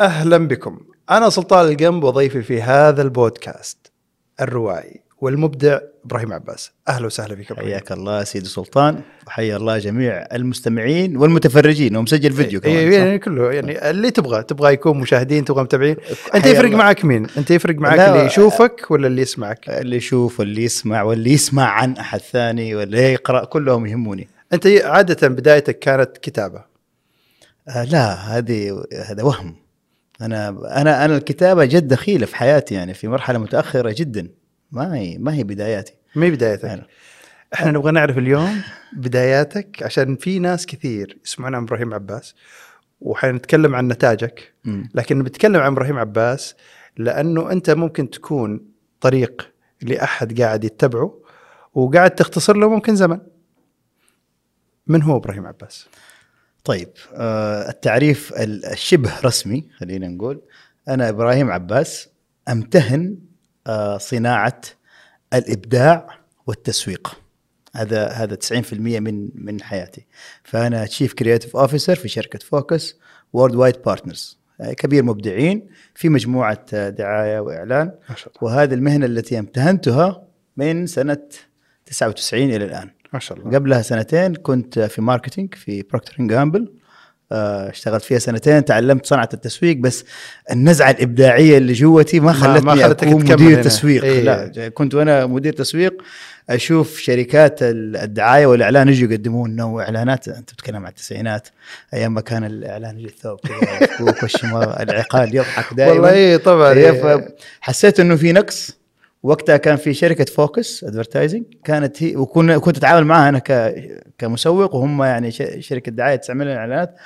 أهلا بكم. أنا سلطان القنب وضيفي في هذا البودكاست الروائي والمبدع إبراهيم عباس. أهلا وسهلا بك إبراهيم. حياك الله سيدي سلطان. وحيا الله جميع المستمعين والمتفرجين. ومسجل فيديو كمان إيه صح؟ يعني كله يعني اللي تبغى تبغى يكون مشاهدين تبغى متابعين. أنت يفرق الله. معك مين؟ أنت يفرق معك اللي يشوفك ولا اللي يسمعك؟ اللي يشوف واللي يسمع واللي يسمع عن أحد ثاني واللي يقرأ كلهم يهموني. أنت عادة بدايتك كانت كتابة. آه لا هذه هذا وهم. أنا أنا أنا الكتابة جد دخيلة في حياتي يعني في مرحلة متأخرة جدا. ما هي ما هي بداياتي. ما هي بدايتك يعني إحنا نبغى نعرف اليوم بداياتك عشان في ناس كثير يسمعون عن إبراهيم عباس وحنتكلم عن نتاجك. لكن بتكلم عن إبراهيم عباس لأنه أنت ممكن تكون طريق لأحد قاعد يتبعه وقاعد تختصر له ممكن زمن. من هو إبراهيم عباس؟ طيب آه التعريف ال- الشبه رسمي خلينا نقول. أنا إبراهيم عباس أمتهن آه صناعة الإبداع والتسويق. هذا هذا 90% من من حياتي. فأنا chief creative officer في شركة فوكس Worldwide Partners كبير مبدعين في مجموعة آه، دعاية وإعلان. وهذه المهنة التي أمتهنتها من سنة 99 إلى الآن. ما شاء الله قبلها سنتين كنت في marketing في Procter Gamble اشتغلت فيها سنتين تعلمت صنعة التسويق بس النزعة الإبداعية اللي جوتي ما ما خلتني خلتك اكون مدير هنا. تسويق إيه. لا كنت وأنا مدير تسويق أشوف شركات ال- الدعاية والإعلان يجوا يقدمون نوع إعلانات أنت بتتكلم عن التسعينات أيام ما كان الإعلان يجي الثوب والشمال العقال يضحك دائما والله إيه طبعا إيه،. فحسيت إنه في نقص وقتها كان في شركة فوكس Advertising كانت هي وكنا كنت أتعامل معها أنا كمسوق وهم يعني شركة دعاية تعمل لنا إعلانات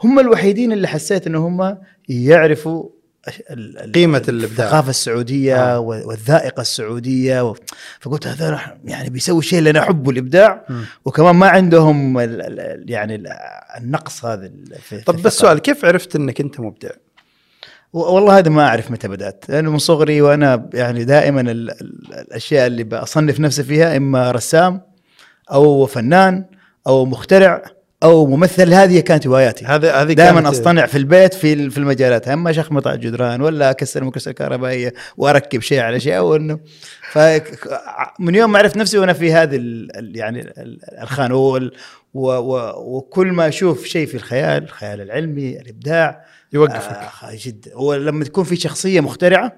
هم الوحيدين اللي حسيت إن هم يعرفوا أش- ال- ال- قيمة الإبداع. الثقافة السعودية آه. والذائقة السعودية و... فقلت هذا يعني بيسوي الشيء اللي أنا احبه الإبداع مم. وكمان ما عندهم ال... يعني ال- النقص هذا في طب بس. سؤال كيف عرفت إنك أنت مبدع؟ والله هذا ما أعرف متى بدأت لأنه من صغري وأنا يعني دائما ال ال الأشياء اللي بصنف نفسي فيها إما رسام أو فنان أو مخترع أو ممثل هذه كانت هواياتي. هذا هذه دائما كانت- أصطنع في البيت في في المجالات اما شخمط على الجدران ولا اكسر المكسر الكهربائيه وأركب شيء على شيء أو إنه. ف من يوم ما عرفت نفسي وأنا في هذه ال يعني ال- الخانه و و وكل ما أشوف شيء في الخيال الخيال العلمي الإبداع يوقفك. آه جدا. ولما تكون في شخصية مخترعة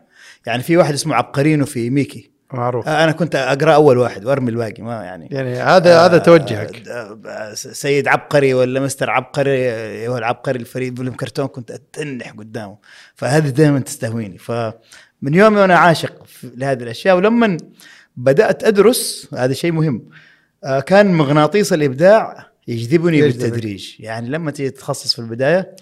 يعني في واحد اسمه عبقرينو في ميكي. معروف. آه أنا كنت أقرأ أول واحد وأرمي الباقي ما يعني. يعني هذا هذا توجهك. آه، آه، سيد عبقري ولا مستر عبقري آه، هو العبقري الفريد فيلم كرتون كنت أتنح قدامه. فهذه دائما تستهويني. فمن يومي وأنا عاشق لهذه الأشياء ولما بدأت أدرس هذا شيء مهم آه، كان مغناطيس الإبداع يجذبني. بالتدريج يعني لما تيجي تتخصص في البداية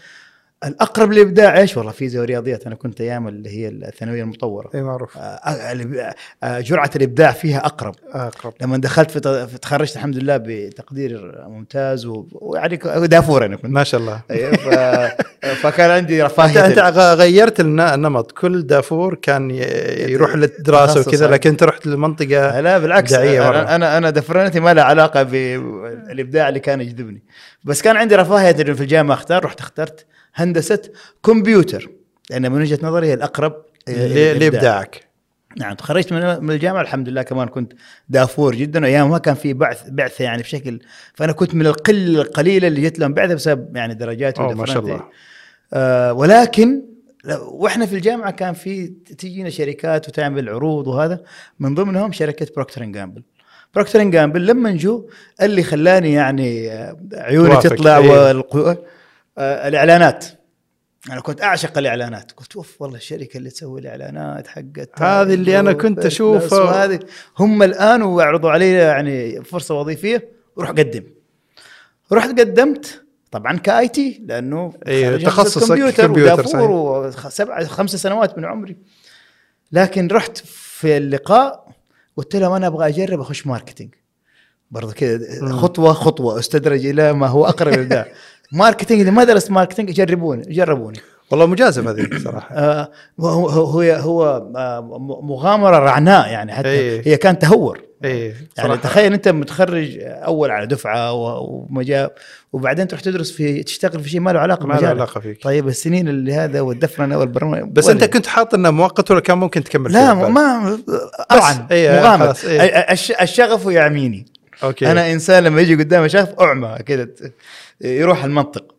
الأقرب للابداع إيش؟ والله فيزياء ورياضيات. أنا كنت أيام اللي هي الثانوية المطورة. إي معروف. آه، آه، آه، جرعة الإبداع فيها أقرب. أقرب. لما دخلت في تخرجت الحمد لله بتقدير ممتاز ويعني دافور أنا كنت. ما شاء الله. ف... فكان عندي انت رفاهية أنت غ- غيرت النمط. كل دافور كان يروح للدراسة وكذا. لكن أنت رحت للمنطقه لا بالعكس. أنا أنا أنا دفرنتي ما لها علاقة بالإبداع اللي كان يجذبني. بس كان عندي رفاهية إنه في الجامعة أختار رحت اخترت. هندسة كمبيوتر لأن من وجهة نظري هي الأقرب. لابداعك نعم تخرجت من الجامعة الحمد لله كمان كنت دافور جدا أيام ما كان في بعث بعثة يعني بشكل فأنا كنت من القلة القليلة اللي جت لهم بعثة بسبب يعني درجاتي أوه، ما شاء. الله. آه ولكن وإحنا في الجامعة كان في تجينا شركات وتعمل عروض وهذا من ضمنهم شركة بروكتر جامبل Procter Gamble لما نجوا اللي خلاني يعني آه، عيوني تطلع إيه. آه الإعلانات. أنا كنت أعشق الإعلانات. قلت أوف والله الشركة اللي تسوي الإعلانات حقت هذه اللي أنا كنت أشوفها. هذه هم الآن وعرضوا علي يعني فرصة وظيفية وروح قدم. رحت قدمت طبعا ك IT لأنه خريج تخصصك كمبيوتر كمبيوتر، ودافور وسبع خمس سنوات من عمري. لكن رحت في اللقاء قلت لهم أنا أبغى أجرب أخش marketing. برضو كذا. خطوة خطوة أستدرج إلى ما هو أقرب للابداع marketing إذا ما درست marketing جربوني جربوني. والله مجازف هذه صراحة. آه هو هو هو آه، مغامرة رعناء يعني حتى. إيه. هي كانت تهور. اي يعني. تخيل أنت متخرج أول على دفعة و- ومجال وبعدين تروح تدرس في تشتغل في شيء ما له علاقة ما له. علاقة فيك. طيب السنين اللي هذا والدفرنه والبرمجه بس أنت كنت حاط إنه مؤقت ولا كان ممكن تكمل لا ما- طبعا إيه، مغامر الش- الشغف يعميني. أوكي. أنا إنسان لما يجي قدامي شغف أعمى كذا يروح المنطق.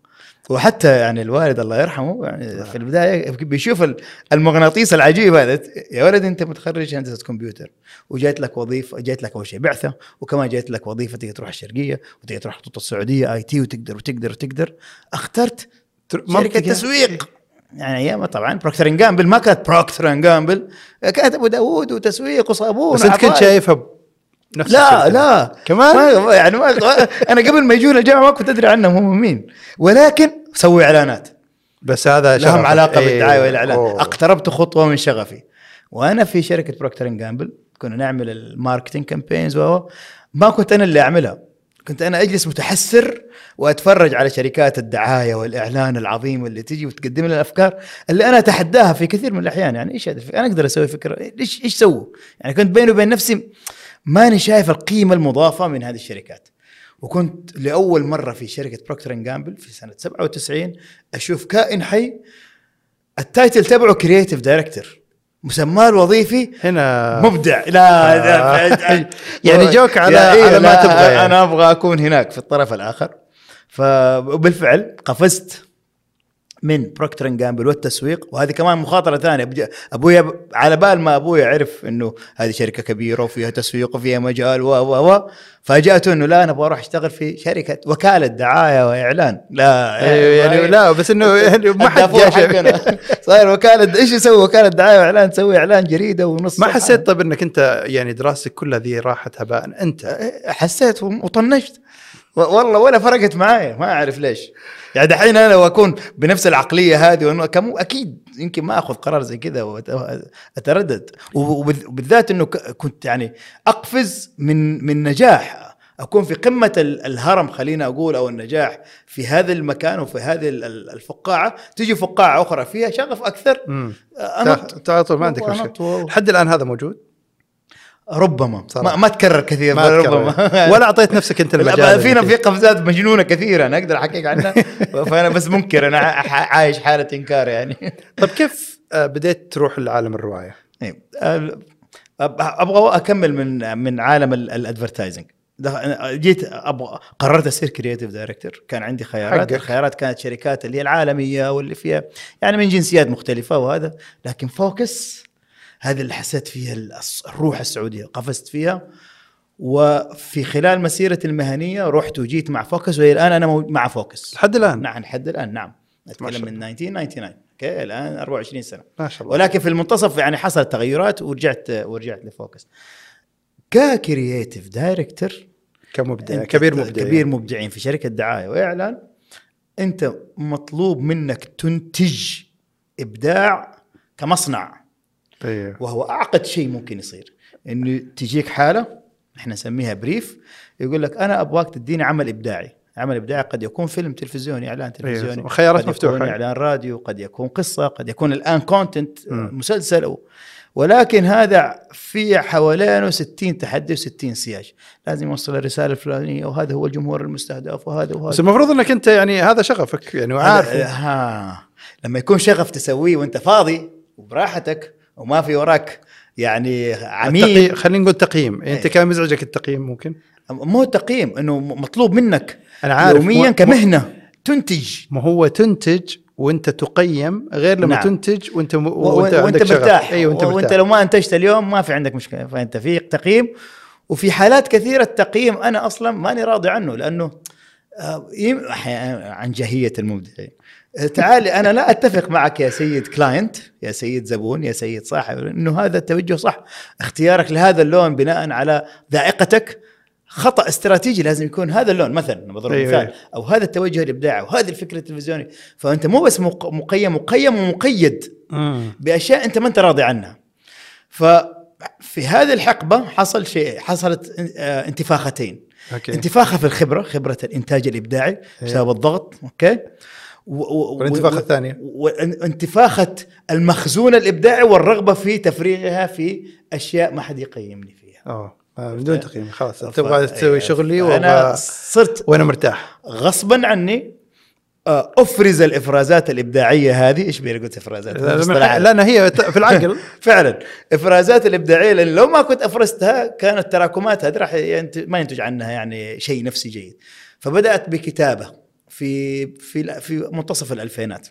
وحتى يعني الوالد الله يرحمه يعني في البداية بيشوف ال- المغناطيس العجيب هذا يا ولد أنت متخرج هندسة كمبيوتر وجات لك وظيفة جات لك أول شيء بعثة وكمان جات لك وظيفة تقدر تروح الشرقية وتقدر تروح خطوط السعودية IT وتقدر وتقدر وتقدر. اخترت تر- شركة منطقي. تسويق. يعني أيام طبعا Procter Gamble ما كانت Procter Gamble كانت أبو داوود وتسويق وصابون بس أنت كنت. شايفها نفس لا الشيء. لا كمان؟ ما يعني ما أنا قبل ما يجون الجامعة ما كنت أدري عنهم هم مين ولكن سوي إعلانات بس هذا لهم شغفك. علاقة إيه. بالدعاية والإعلان أوه. اقتربت خطوة من شغفي وأنا في شركة Procter and Gamble كنا نعمل ال marketing campaigns و ما كنت أنا اللي أعملها كنت أنا أجلس متحسر وأتفرج على شركات الدعاية والإعلان العظيم اللي تجي وتقدم لي الأفكار اللي أنا أتحداها في كثير من الأحيان يعني إيش؟ أنا أقدر أسوي فكرة إيش إيش سووا؟ يعني كنت بيني وبين نفسي ماني شايف القيمة المضافة من هذه الشركات. وكنت لأول مرة في شركة Procter and Gamble في سنة 97 أشوف كائن حي ال title تبعه creative director مسماه الوظيفي هنا. مبدع. لا لا- يعني جوك على- إيه، على ما تبغى يعني. أنا أبغى أكون هناك في الطرف الآخر. فبالفعل قفزت. من Procter and Gamble والتسويق. وهذه كمان مخاطرة ثانية. أبويا على بال ما أبويا عرف إنه هذه شركة كبيرة وفيها تسويق وفيها مجال و و و فاجاته إنه لا أنا أبغى أروح أشتغل في شركة وكالة دعاية وإعلان. لا أيوه، يعني لا بس إنه يعني ما حد صاير وكالة إيش يسوي؟ وكالة دعاية وإعلان تسوي إعلان جريدة ونص. ما. حسيت طيب إنك أنت يعني دراستك كلها ذي راحت هباء؟ أنت حسيت وطنشت. والله ولا فرقت معايا ما أعرف ليش. يعني دحين أنا لو أكون بنفس العقلية هذه وأنه كم أكيد يمكن ما أخذ قرار زي كذا واتردد وبالذات أنه كنت يعني أقفز من من نجاح. أكون في قمة ال- الهرم خلينا أقول أو النجاح في هذا المكان وفي هذه ال- ال- الفقاعة. تجي فقاعة أخرى فيها شغف أكثر. على طول ما عندك مشكلة. لحد الآن هذا موجود؟ ربما صراحة. ما, ما تكرر كثير ما ربما. ولا أعطيت نفسك أنت المجال فينا. في قفزات مجنونة كثيرة أنا أقدر أحكيك عنها فأنا بس منكر أنا عايش حالة إنكار يعني طيب كيف آه، بديت تروح لعالم الرواية؟ إيه. أب- أبغى أكمل من من عالم ال advertising جيت أبغى قررت أصير creative director كان عندي خيارات حقك. الخيارات كانت شركات اللي هي العالمية واللي فيها يعني من جنسيات مختلفة وهذا لكن Focus هذا اللي حسيت فيها الروح السعودية قفزت فيها. وفي خلال مسيرتي المهنية رحت وجيت مع Focus وإلى الآن أنا مع Focus. لحد الآن؟ نعم لحد الآن نعم. أتكلم من 1999 أوكي الآن 24 سنة. ما شاء الله. ولكن في المنتصف يعني حصلت تغيرات ورجعت ورجعت ل Focus. ك creative director كمبدع كبير مبدع كبير مبدعين في شركة دعاية وإعلان أنت مطلوب منك تنتج إبداع كمصنع. أيوه وهو أعقد شيء ممكن يصير إنه تجيك حالة إحنا نسميها brief يقول لك أنا أبغاك تديني عمل إبداعي عمل إبداعي قد يكون فيلم تلفزيوني إعلان تلفزيوني أيوة. خيارات قد مفتوحة. يكون إعلان راديو قد يكون قصة قد يكون الآن content. مسلسل أو ولكن هذا في حوالينه 60 تحدي و60 سياج لازم يوصل الرسالة الفلانية وهذا هو الجمهور المستهدف وهذا وهذا بس المفروض إنك أنت يعني هذا شغفك يعني وعارف ها لما يكون شغف تسويه وأنت فاضي وبراحتك وما في وراك. يعني عميل. خلينا نقول تقييم. أنت إيه. كان مزعجك التقييم ممكن؟ مو تقييم إنه مطلوب منك. أنا عارف. يوميا كمهنة. تنتج. ما هو تنتج وأنت تقيم غير لما نعم. تنتج وأنت م... وأنت, وانت عندك شغف. مرتاح. اي وأنت وأنت مرتاح. لو ما أنتجت اليوم ما في عندك مشكلة. فأنت في تقييم. وفي حالات كثيرة التقييم أنا أصلا ماني راضي عنه لأنه آه، عنجهية المبدعين تعالي أنا لا أتفق معك يا سيد client يا سيد زبون يا سيد صاحب إنه هذا التوجه صح. اختيارك لهذا اللون بناء على ذائقتك خطأ استراتيجي لازم يكون هذا اللون مثلا بضرب أيوة، مثال أيوة. أو هذا التوجه الإبداعي وهذه الفكرة التلفزيوني فأنت مو بس مق- مقيم مقيم ومقيد. بأشياء أنت ما أنت راضي عنها. ففي هذه الحقبة حصل شيء حصلت آه، انتفاختين. أوكي. انتفاخة في الخبرة خبرة الإنتاج الإبداعي بسبب الضغط أوكي؟ و- و- والانتفاخة و- الثانية؟ وانتفاخة المخزون الإبداعي والرغبة في تفريغها في أشياء ما حد يقيمني فيها. آه آه، من دون تقييم خلاص. ف- تبغى تسوي إيه، شغلي أنا وأبغى- صرت وأنا مرتاح. غصبا عني آه، أفرز الإفرازات الإبداعية هذه. إيش بيقول قلت إفرازات؟ عالي. لأن هي في العقل. فعلا. إفرازات الإبداعية لأن لو ما كنت أفرزتها كانت تراكمات هذه راح ما ينتج عنها يعني شيء نفسي جيد. فبدأت بكتابة. في في في منتصف الألفينات.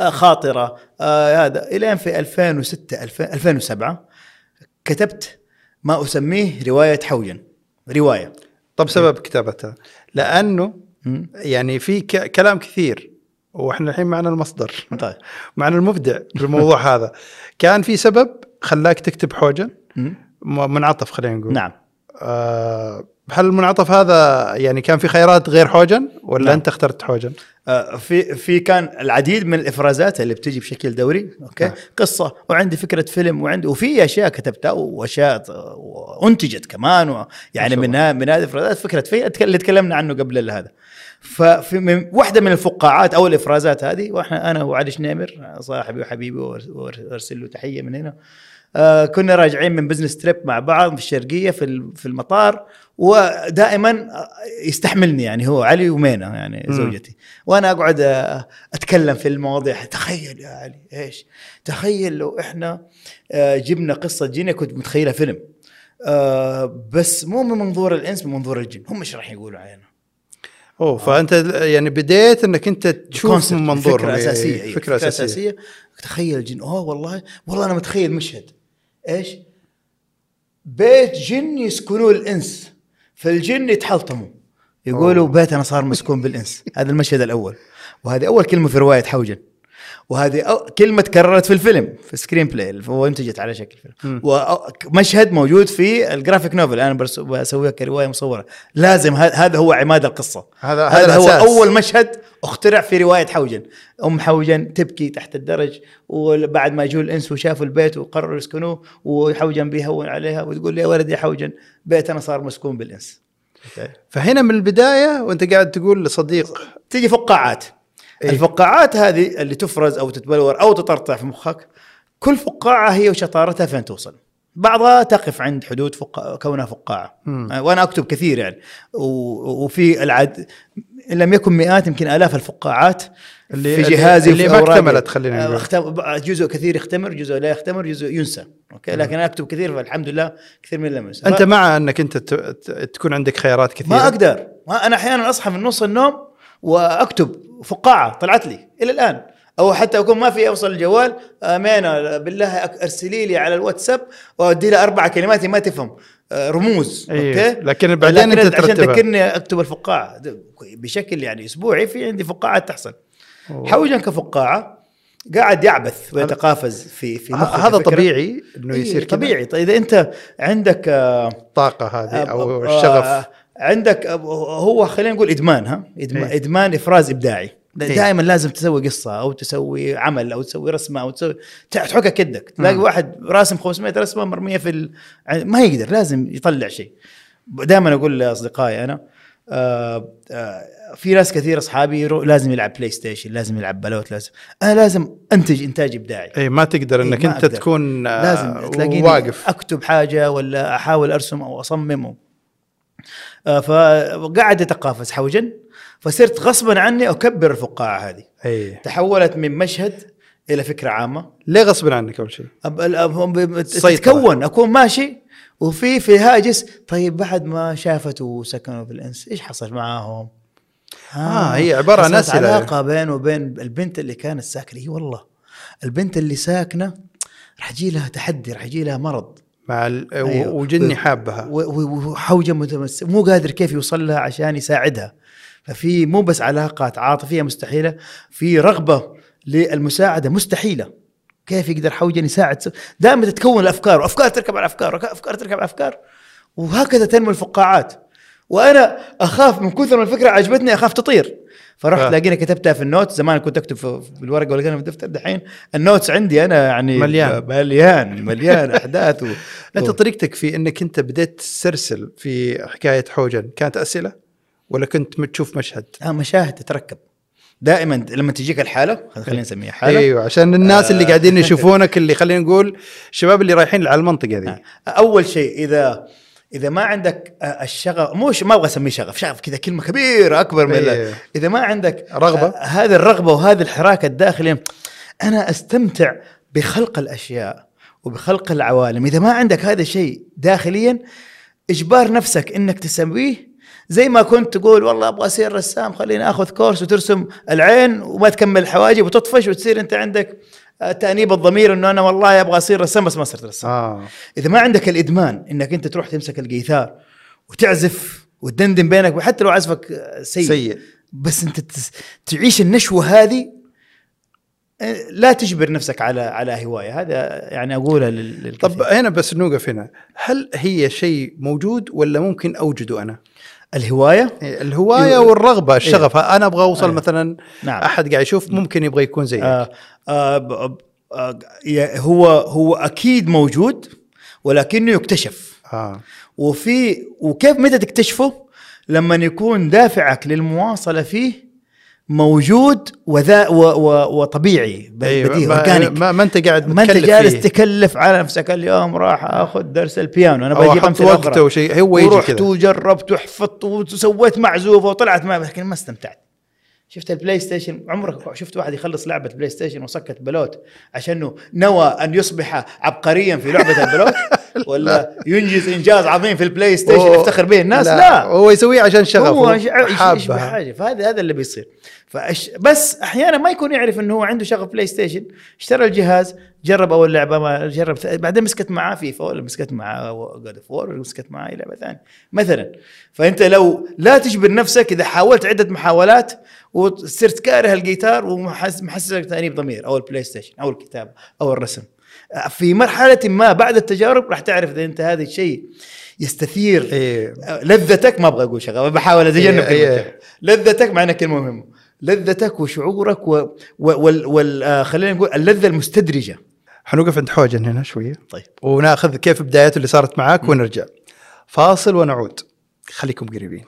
آه، خاطرة آه، هذا الين في 2006 2000 2007 كتبت ما أسميه رواية حوجن. رواية. طب سبب كتابتها. لأنه. يعني في كلام كثير وإحنا الحين معنا المصدر. طيب. معنا المبدع في الموضوع هذا. كان في سبب خلاك تكتب حوجه. م- منعطف خلينا نقول. نعم. آه هل المنعطف هذا يعني كان في خيارات غير حوجن؟ ولا نعم. انت اخترت حوجن؟ آه، في في كان العديد من الإفرازات اللي بتجي بشكل دوري أوكي آه. قصة وعندي فكرة فيلم وعندي وفي أشياء كتبتها وأشياء انتجت كمان و يعني من ها- من هذه الإفرازات فكرة فيلم اللي تكلمنا عنه قبل هذا ففي من واحدة من الفقاعات أو الإفرازات هذه وإحنا أنا وعلي شنيمر صاحبي وحبيبي وارسل له تحية من هنا آه كنا راجعين من business trip مع بعض في الشرقية في في المطار ودائما آه، يستحملني يعني هو علي ومينا يعني. زوجتي. وأنا أقعد آه، أتكلم في المواضيع. تخيل يا علي إيش؟ تخيل لو إحنا آه، جبنا قصة جينيا كنت متخيلها فيلم. آه، بس مو من منظور الإنس من منظور الجن. هم إيش راح يقولوا علينا؟ أوه فأنت يعني بديت إنك أنت تشوف من منظور فكرة أساسية أيوة، فكرة أساسية. تخيل الجن. أوه والله والله أنا متخيل مشهد. إيش؟ بيت جن يسكنوه الإنس. فالجن يتحلطموا. يقولوا. بيتنا صار مسكون بالإنس. هذا المشهد الأول. وهذه أول كلمة في رواية حوجن. وهذه كلمة تكررت في الفيلم في screenplay وانتجت على شكل فيلم. ومشهد موجود في ال graphic novel أنا بسويها كرواية مصورة. لازم هذا هو عماد القصة. هذا هذا هو الأساس. أول مشهد اخترع في رواية حوجن. أم حوجن تبكي تحت الدرج وبعد ما جوا الإنس وشافوا البيت وقرروا يسكنوه وحوجن بيهون عليها وتقول لي يا ولد يا حوجن بيتنا صار مسكون بالإنس. فهنا من البداية وأنت قاعد تقول لصديق تيجي فقاعات. إيه؟ الفقاعات هذه اللي تفرز أو تتبلور أو تطرطع في مخك كل فقاعة هي وشطارتها فين توصل؟ بعضها تقف عند حدود فقا... كونها فقاعة. مم. آه، وأنا أكتب كثير يعني. و... وفي العد إن لم يكن مئات يمكن آلاف الفقاعات اللي- في اللي- جهازي اللي وفي ما. اكتملت خلينا نقول. آه، اختم... جزء كثير يختمر جزء لا يختمر جزء ينسى. أوكي؟ لكن أنا أكتب كثير فالحمد لله كثير من لم ينسى. أنت مع أنك أنت ت- ت- تكون عندك خيارات كثيرة. ما أقدر. ما أنا أحيانا أصحى من نص النوم وأكتب فقاعة طلعت لي إلى الآن أو حتى أكون ما في أوصل الجوال امانه بالله أرسلي لي على الواتساب وادي لها أربع كلمات ما تفهم آه، رموز أيوه. أوكي لكن بعدين لكن أنت عشان. تذكرني أكتب الفقاعة بشكل يعني أسبوعي في عندي فقاعات تحصل. حوجا كفقاعة قاعد يعبث ويتقافز في في هذا. طبيعي إنه إيه، يصير كذا طبيعي طيب إذا أنت عندك آه، الطاقه هذه أو الشغف آه، عندك هو خلينا نقول إدمان ها ادمان, إيه. إدمان إفراز إبداعي إيه. دائما لازم تسوي قصة أو تسوي عمل أو تسوي رسمة أو تسوي تحكها كدك تلاقي مم. واحد راسم 500 رسمة مرمية في ال... ما يقدر لازم يطلع شيء دائما أقول لأصدقائي أنا آه آه في ناس كثير أصحابي لازم يلعب PlayStation لازم يلعب بلوت لازم أنا لازم أنتج إنتاج إبداعي اي ما تقدر إيه، إنك ما أنت أقدر. تكون آه، لازم تلاقيني واقف أكتب حاجة ولا أحاول أرسم أو أصمم آه، فقاعد يتقافز حوجا فصرت غصبا عني أكبر الفقاعة هذه إي تحولت من مشهد إلى فكرة عامة ليه غصب عنك اول شيء؟ تتكون أكون ماشي وفي في هاجس طيب بعد ما شافته وسكنوا في الإنس إيش حصل معاهم؟ آه، هي عبارة عن أسئلة. علاقة بينه وبين البنت اللي كانت ساكنة اي والله البنت اللي ساكنة راح يجي لها تحدي راح يجي لها مرض مع ال... أيوه. وجني حابها. وحوجه متمس مو قادر كيف يوصل لها عشان يساعدها. ففي مو بس علاقات عاطفية مستحيلة في رغبة للمساعدة مستحيلة. كيف يقدر حوجن يساعد؟ دائما تتكون الأفكار وأفكار تركب على أفكار وأفكار تركب على أفكار. وهكذا تنمو الفقاعات. وأنا أخاف من كثر ما الفكرة عجبتني أخاف تطير فرحت ف- لاقيني كتبتها في النوت زمان كنت أكتب في الورقة ولا في الدفتر دحين النوتس عندي أنا يعني مليان. مليان مليان أحداث و... انت طريقتك في إنك أنت بديت تسرسل في حكاية حوجن كانت أسئلة ولا كنت تشوف مشهد؟ آه مشاهد تتركب دائما لما تجيك الحالة خلينا نسميها حالة أيوه عشان الناس اللي آه. قاعدين يشوفونك اللي خلينا نقول الشباب اللي رايحين على المنطقة ذي أول شيء إذا إذا ما عندك آه، الشغف مش ما أبغى أسميه شغف شغف كذا كلمة كبيرة أكبر من إيه. ال- إذا ما عندك رغبة. آه، هذه الرغبة وهذا الحراك الداخلي أنا أستمتع بخلق الأشياء وبخلق العوالم إذا ما عندك هذا الشيء داخليا إجبار نفسك إنك تسويه زي ما كنت تقول والله أبغى أصير رسام خليني آخذ كورس وترسم العين وما تكمل الحواجب وتطفش وتصير أنت عندك تانيب الضمير إنه أنا والله أبغى أصير رسام بس ما صرت رسام. آه. إذا ما عندك الإدمان إنك أنت تروح تمسك الجيتار وتعزف وتدندن بينك وحتى لو عزفك سيء, سيء. بس أنت تعيش النشوة هذه آه، لا تجبر نفسك على على هواية. هذا يعني اقولها لل- للكثير. طب هنا بس نوقف هنا. هل هي شيء موجود ولا ممكن أوجده أنا؟ الهواية إيه، الهواية إيه. والرغبة الشغف أنا أبغى أوصل أيوه. مثلا نعم أحد قاعد يشوف ممكن يبغى يكون زيك آه آه آه هو هو أكيد موجود ولكنه يكتشف آه وفي وكيف متى تكتشفه؟ لما يكون دافعك للمواصلة فيه موجود وذا و و وطبيعي أيوة، بديهي ما, organic ما, ما أنت قاعد ما أنت جالس فيه. تكلف على نفسك اليوم راح آخذ درس البيانو أنا أحط امثله وقته وشيء هو يجي ورحت وجربت وحفظت وسويت معزوفه وطلعت ما لكن ما استمتعت. شفت البلايستيشن؟ عمرك شفت واحد يخلص لعبة بلاي ستيشن وسكت بلوت عشانه نوى أن يصبح عبقريا في لعبة البلوت؟ ولا ينجز إنجاز عظيم في البلاي ستيشن يفتخر به الناس؟ لا, هو يسويه عشان شغف هو يش- يشبه حاجة فهذا هذا اللي بيصير. فأش... بس أحيانا ما يكون يعرف إنه هو عنده شغف بلاي ستيشن اشترى الجهاز جرب أول لعبة ما جرب بعدين مسكت معاه فيفا ولا مسكت معاه God of War ولا مسكت معاه لعبة ثانية. مثلا. فأنت لو لا تجبر نفسك إذا حاولت عدة محاولات وصرت كاره الجيتار ومحسسك تأنيب ضمير. أو البلاي ستيشن أو الكتابه أو الرسم في مرحلة ما بعد التجارب راح تعرف إذا أنت هذا الشيء يستثير. إيه. لذتك ما أبغى أقول شغلة بحاول اتجنب إيه، إيه. لذتك معناها كلمة مهمة. لذتك وشعورك و... و... وال... وال... آه، خلينا نقول اللذة المستدرجة. حنوقف عند حوجن هنا شوية. طيب. وناخذ كيف بداياته اللي صارت معاك ونرجع. فاصل ونعود. خليكم قريبين.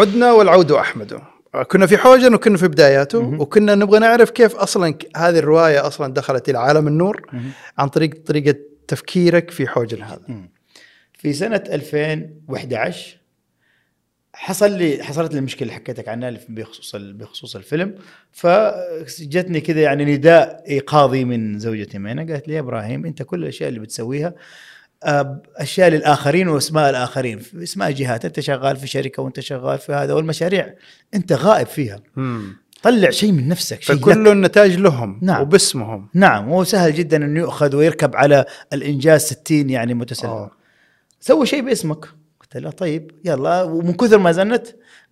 عدنا والعود أحمد. كنا في حوجن وكنا في بداياته وكنا نبغى نعرف كيف أصلا هذه الرواية أصلا دخلت إلى عالم النور عن طريق طريقة تفكيرك في حوجن هذا. في سنة 2011 حصل لي حصلت لي المشكلة اللي حكيتك عنها بخصوص بخصوص الفيلم. فجتني كذا يعني نداء إيقاظي من زوجتي مينا. قالت لي يا إبراهيم أنت كل الأشياء اللي بتسويها آه، أشياء للآخرين وأسماء الآخرين أسماء جهات أنت شغال في شركة وأنت شغال في هذا والمشاريع أنت غائب فيها مم. طلع شيء من نفسك شيء لك. فكل النتائج لهم نعم. وباسمهم نعم هو سهل جدا انه يؤخذ ويركب على الإنجاز 60 يعني متسلم آه. سوي شيء باسمك قلت له طيب يلا ومن كثر ما زنت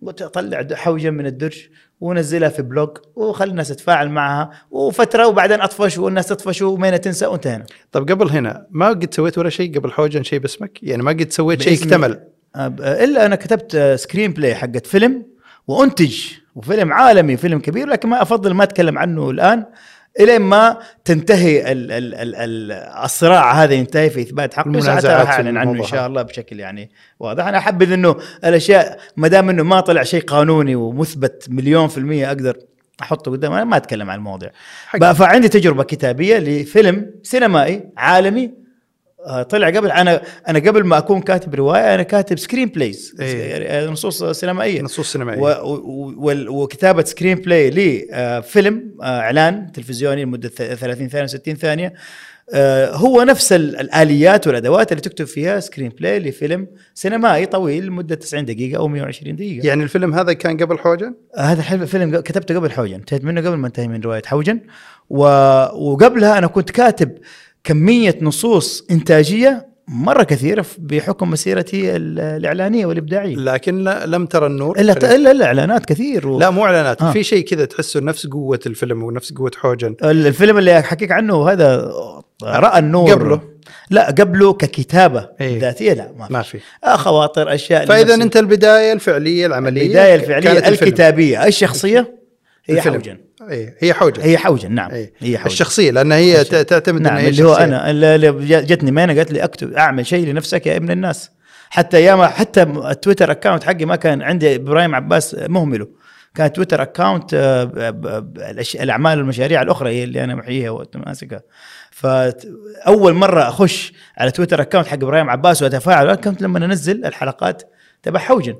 قلت طلع د- حوجة من الدرج ونزلها في blog وخلي الناس تتفاعل معها وفترة وبعدين اطفش والناس تطفش ومين تنسى وانتهينا طب قبل هنا ما قد سويت ولا شيء قبل حوجن شيء باسمك؟ يعني ما قد سويت شيء. اكتمل؟ إلا أنا كتبت screenplay حقت فيلم وأنتج وفيلم عالمي فيلم كبير لكن ما أفضل ما أتكلم عنه الآن. إلين ما تنتهي ال ال ال ال الصراع هذا ينتهي في إثبات حقه المنازعات راح اعلن عنه إن شاء الله بشكل يعني واضح. أنا احبذ إنه الأشياء ما دام إنه ما طلع شيء قانوني ومثبت مليون في المية أقدر أحطه قدام أنا ما أتكلم عن المواضيع. فعندي تجربة كتابية لفيلم سينمائي عالمي طلع قبل أنا أنا قبل ما أكون كاتب رواية أنا كاتب screenplays إيه. نصوص سينمائية. نصوص سينمائية. و- و- وكتابة screenplay لفيلم آه، إعلان تلفزيوني لمدة ث- 30 ثانية 60 ثانية. آه، هو نفس ال- الآليات والأدوات اللي تكتب فيها screenplay لفيلم سينمائي طويل لمدة 90 دقيقة أو 120 دقيقة. يعني الفيلم هذا كان قبل حوجن؟ آه، هذا الحلم فيلم ق- كتبته قبل حوجن. انتهيت منه قبل ما انتهي من رواية حوجن. و... وقبلها أنا كنت كاتب كمية نصوص إنتاجية مرة كثير بحكم مسيرتي ال- الإعلانية والإبداعية لكن لا- لم ترى النور إلا الا إلا اعلانات كثير و... لا مو إعلانات آه. في شيء كذا تحسه نفس قوة الفيلم ونفس قوة حوجن ال- الفيلم اللي أحكيك عنه هذا رأى النور قبله؟ لا قبله ككتابة إيه. ذاتية لا ما, ما في في آه خواطر أشياء فإذا. أنت البداية الفعلية العملية البداية الفعلية كانت الفيلم. الكتابية الشخصيه هي الفيلم. حوجن إيه، هي حوجن هي حوجن نعم. إيه. هي حوجن الشخصية لأن هي ت- تعتمد نعم اللي هو. أنا اللي جتني مينا قالت لي أكتب أعمل شيء لنفسك يا ابن الناس. حتى أيام حتى ال Twitter account حقي ما كان عندي إبراهيم عباس مهمله. كان Twitter account آه، الأعمال والمشاريع الأخرى هي اللي أنا محييها وماسكها. فاول مرة أخش على Twitter account حق إبراهيم عباس وأتفاعل كنت لما أنزل الحلقات تبع حوجن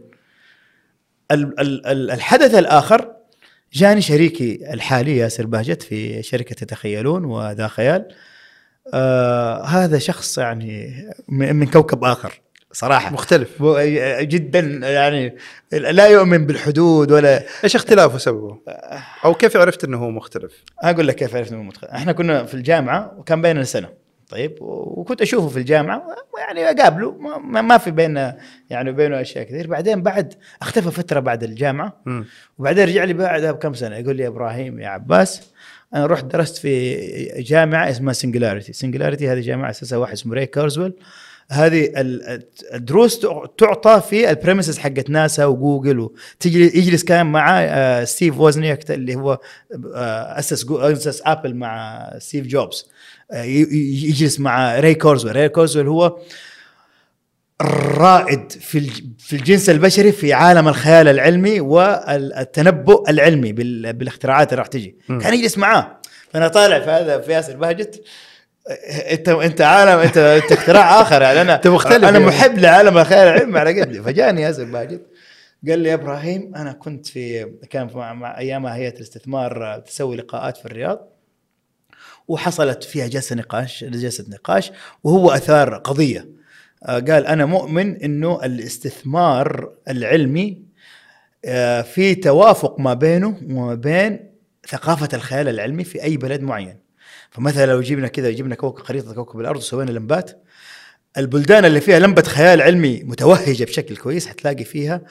ال- ال- ال- الحدث الآخر جاني شريكي الحالي ياسر باجت في شركة تتخيلون وذا خيال. آه هذا شخص يعني من كوكب آخر صراحة. مختلف. جدا يعني لا يؤمن بالحدود ولا إيش اختلافه سببه؟ أو كيف عرفت إنه هو مختلف؟ أقول لك كيف عرفنا من مدخل إحنا كنا في الجامعة وكان بيننا سنة. طيب وكنت أشوفه في الجامعة يعني أقابله ما, ما في بيننا يعني بينه أشياء كثير. بعدين بعد اختفى فترة بعد الجامعة. وبعدين رجع لي بعدها بكم سنة. يقول لي يا إبراهيم يا عباس أنا رحت درست في جامعة اسمها Singularity Singularity هذه جامعة اسسها واحد اسمه ري كورزويل هذه ال- الدروس تع- تعطى في ال premises حقت ناسا وجوجل وتجي يجلس كان مع آه، ستيف وزنياك اللي هو آه، أسس أسس ابل مع ستيف جوبز. يجلس مع ري كورزويل. ري كورزويل هو الرائد في في الجنس البشري في عالم الخيال العلمي والتنبؤ العلمي بال- بالاختراعات اللي راح تجي. كان يجلس معاه. فأنا طالع في هذا في ياسر بهجت. انت انت عالم انت انت اختراع آخر. يعني أنا أنت مختلف أنا يعني. محب لعالم الخيال العلمي على قدي. فجاني ياسر بهجت قال لي يا إبراهيم أنا كنت في كان مع, مع أيامها هيئه الاستثمار آه، تسوي لقاءات في الرياض. وحصلت فيها جلسة نقاش جلسة نقاش وهو أثار قضية. آه، قال أنا مؤمن إنه الاستثمار العلمي آه، في توافق ما بينه وما بين ثقافة الخيال العلمي في أي بلد معين. فمثلا لو جبنا كذا جبنا كوكب خريطة كوكب الأرض وسوينا لمبات البلدان اللي فيها لمبة خيال علمي متوهجة بشكل كويس حتلاقي فيها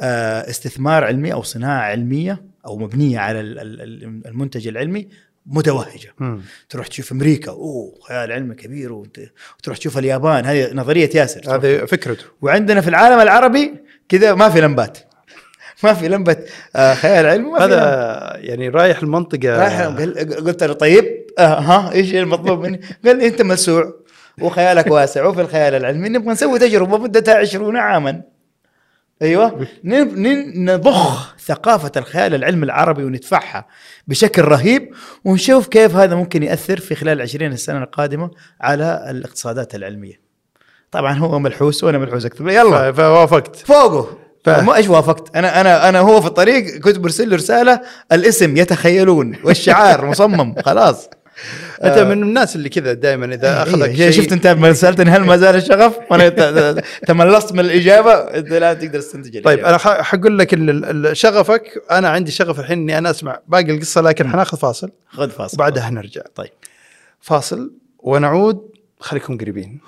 آه، استثمار علمي أو صناعة علمية أو مبنية على ال- ال- المنتج العلمي متوهجة. مم. تروح تشوف أمريكا أوه خيال علمي كبير وت- وتروح تشوف اليابان هذه نظرية ياسر. هذه فكرته. وعندنا في العالم العربي كذا ما في لمبات. ما في لمبة آه، خيال علمي. هذا يعني رايح المنطقة. رايح قلت له طيب آه ها إيش المطلوب مني؟ قال لي أنت مسوع وخيالك واسع وفي الخيال العلمي نبغى نسوي تجربة مدتها 20 عاما. أيوه. نضخ ثقافة الخيال العلمي العربي وندفعها بشكل رهيب ونشوف كيف هذا ممكن يأثر في خلال 20 السنة القادمة على الاقتصادات العلمية. طبعا هو ملحوس وأنا ملحوس أكثر يلا. فوافقت. فوقه. ف- ما إيش وافقت؟ أنا أنا أنا هو في الطريق كنت برسل له رسالة الاسم يتخيلون والشعار مصمم خلاص. أنت من الناس اللي كذا دائما إذا أخذك إيه شيء شفت أنت لما سالتني هل ما زال الشغف؟ وأنا تملصت من الإجابة إنت لا تقدر تستنتج طيب. أنا حقول لك شغفك أنا عندي شغف الحين إني أنا أسمع باقي القصة لكن حناخذ فاصل خذ فاصل وبعدها نرجع. طيب. فاصل ونعود خليكم قريبين.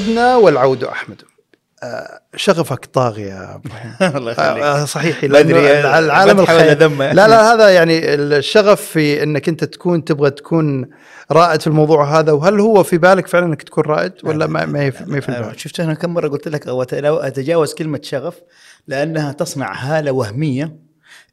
عدنا والعود أحمد. آه، شغفك طاغي يا الله يخليك. آه، صحيح العالم ذم؟ لا لا هذا يعني الشغف في إنك أنت تكون تبغى تكون رائد في الموضوع هذا وهل هو في بالك فعلا إنك تكون رائد ولا ما ما هي في البال؟ شفت أنا كم مرة قلت لك أتجاوز كلمة شغف لأنها تصنع هالة وهمية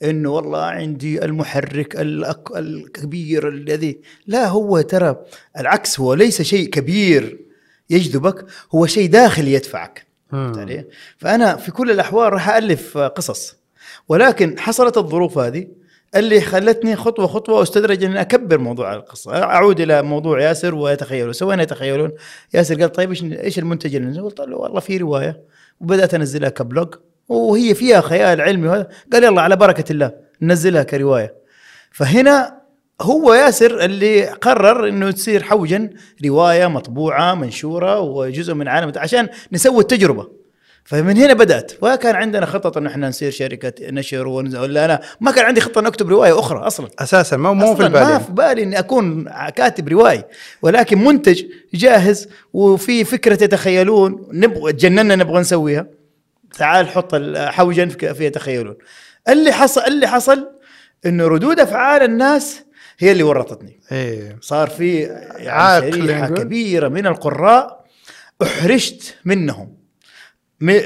إنه والله عندي المحرك الأك- الكبير الذي لا هو ترى العكس هو ليس شيء كبير. يجذبك هو شيء داخلي يدفعك. علي؟ فأنا في كل الأحوال راح الف قصص. ولكن حصلت الظروف هذه اللي خلتني خطوة خطوة أستدرج أني أكبر موضوع القصة. أعود إلى موضوع ياسر ويتخيلون. سوينا يتخيلون؟ ياسر قال طيب إيش إيش المنتج اللي نزل؟ قلت له والله في رواية. وبدأت أنزلها كبلوج وهي فيها خيال علمي وهذا. قال يلا على بركة الله ننزلها كرواية. فهنا هو ياسر اللي قرر إنه تصير حوجا رواية مطبوعة منشورة وجزء من عالم عشان نسوي التجربة. فمن هنا بدأت. وكان عندنا خطط ان إحنا نصير شركة نشر ولا أنا ما كان عندي خطة ان أكتب رواية أخرى أصلا. أساسا. مو مو في البال ما. في بالي إني أكون كاتب رواية. ولكن منتج جاهز وفي فكرة يتخيلون. نبغى تجننا نبغى نسويها. تعال حط حوجا في في يتخيلون. اللي حصل اللي حصل إنه ردود أفعال الناس هي اللي ورطتني. إيه. صار في يعني شريحة. كبيرة من القراء أحرجت منهم.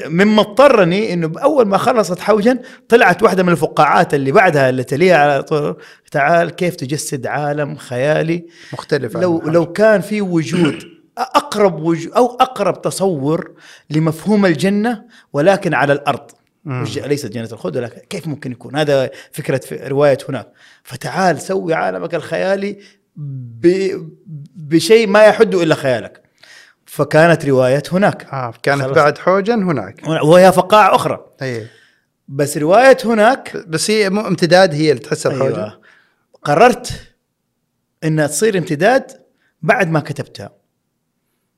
مما اضطرني إنه بأول ما خلصت حوجا طلعت واحدة من الفقاعات اللي بعدها اللي تليها على طول. تعال كيف تجسد عالم خيالي؟ مختلف لو. لو كان في وجود أقرب وجود أو أقرب تصور لمفهوم الجنة ولكن على الأرض. ليست جنه الخلد ولكن كيف ممكن يكون؟ هذا فكرة في رواية هناك. فتعال سوي عالمك الخيالي ب... بشيء ما يحد إلا خيالك. فكانت رواية هناك. آه كانت خلاص. بعد حوجا هناك. وهي فقاعة أخرى. إيه بس رواية هناك بس هي مو امتداد هي اللي تحس الحوجه أيوة. قررت إنها تصير امتداد بعد ما كتبتها.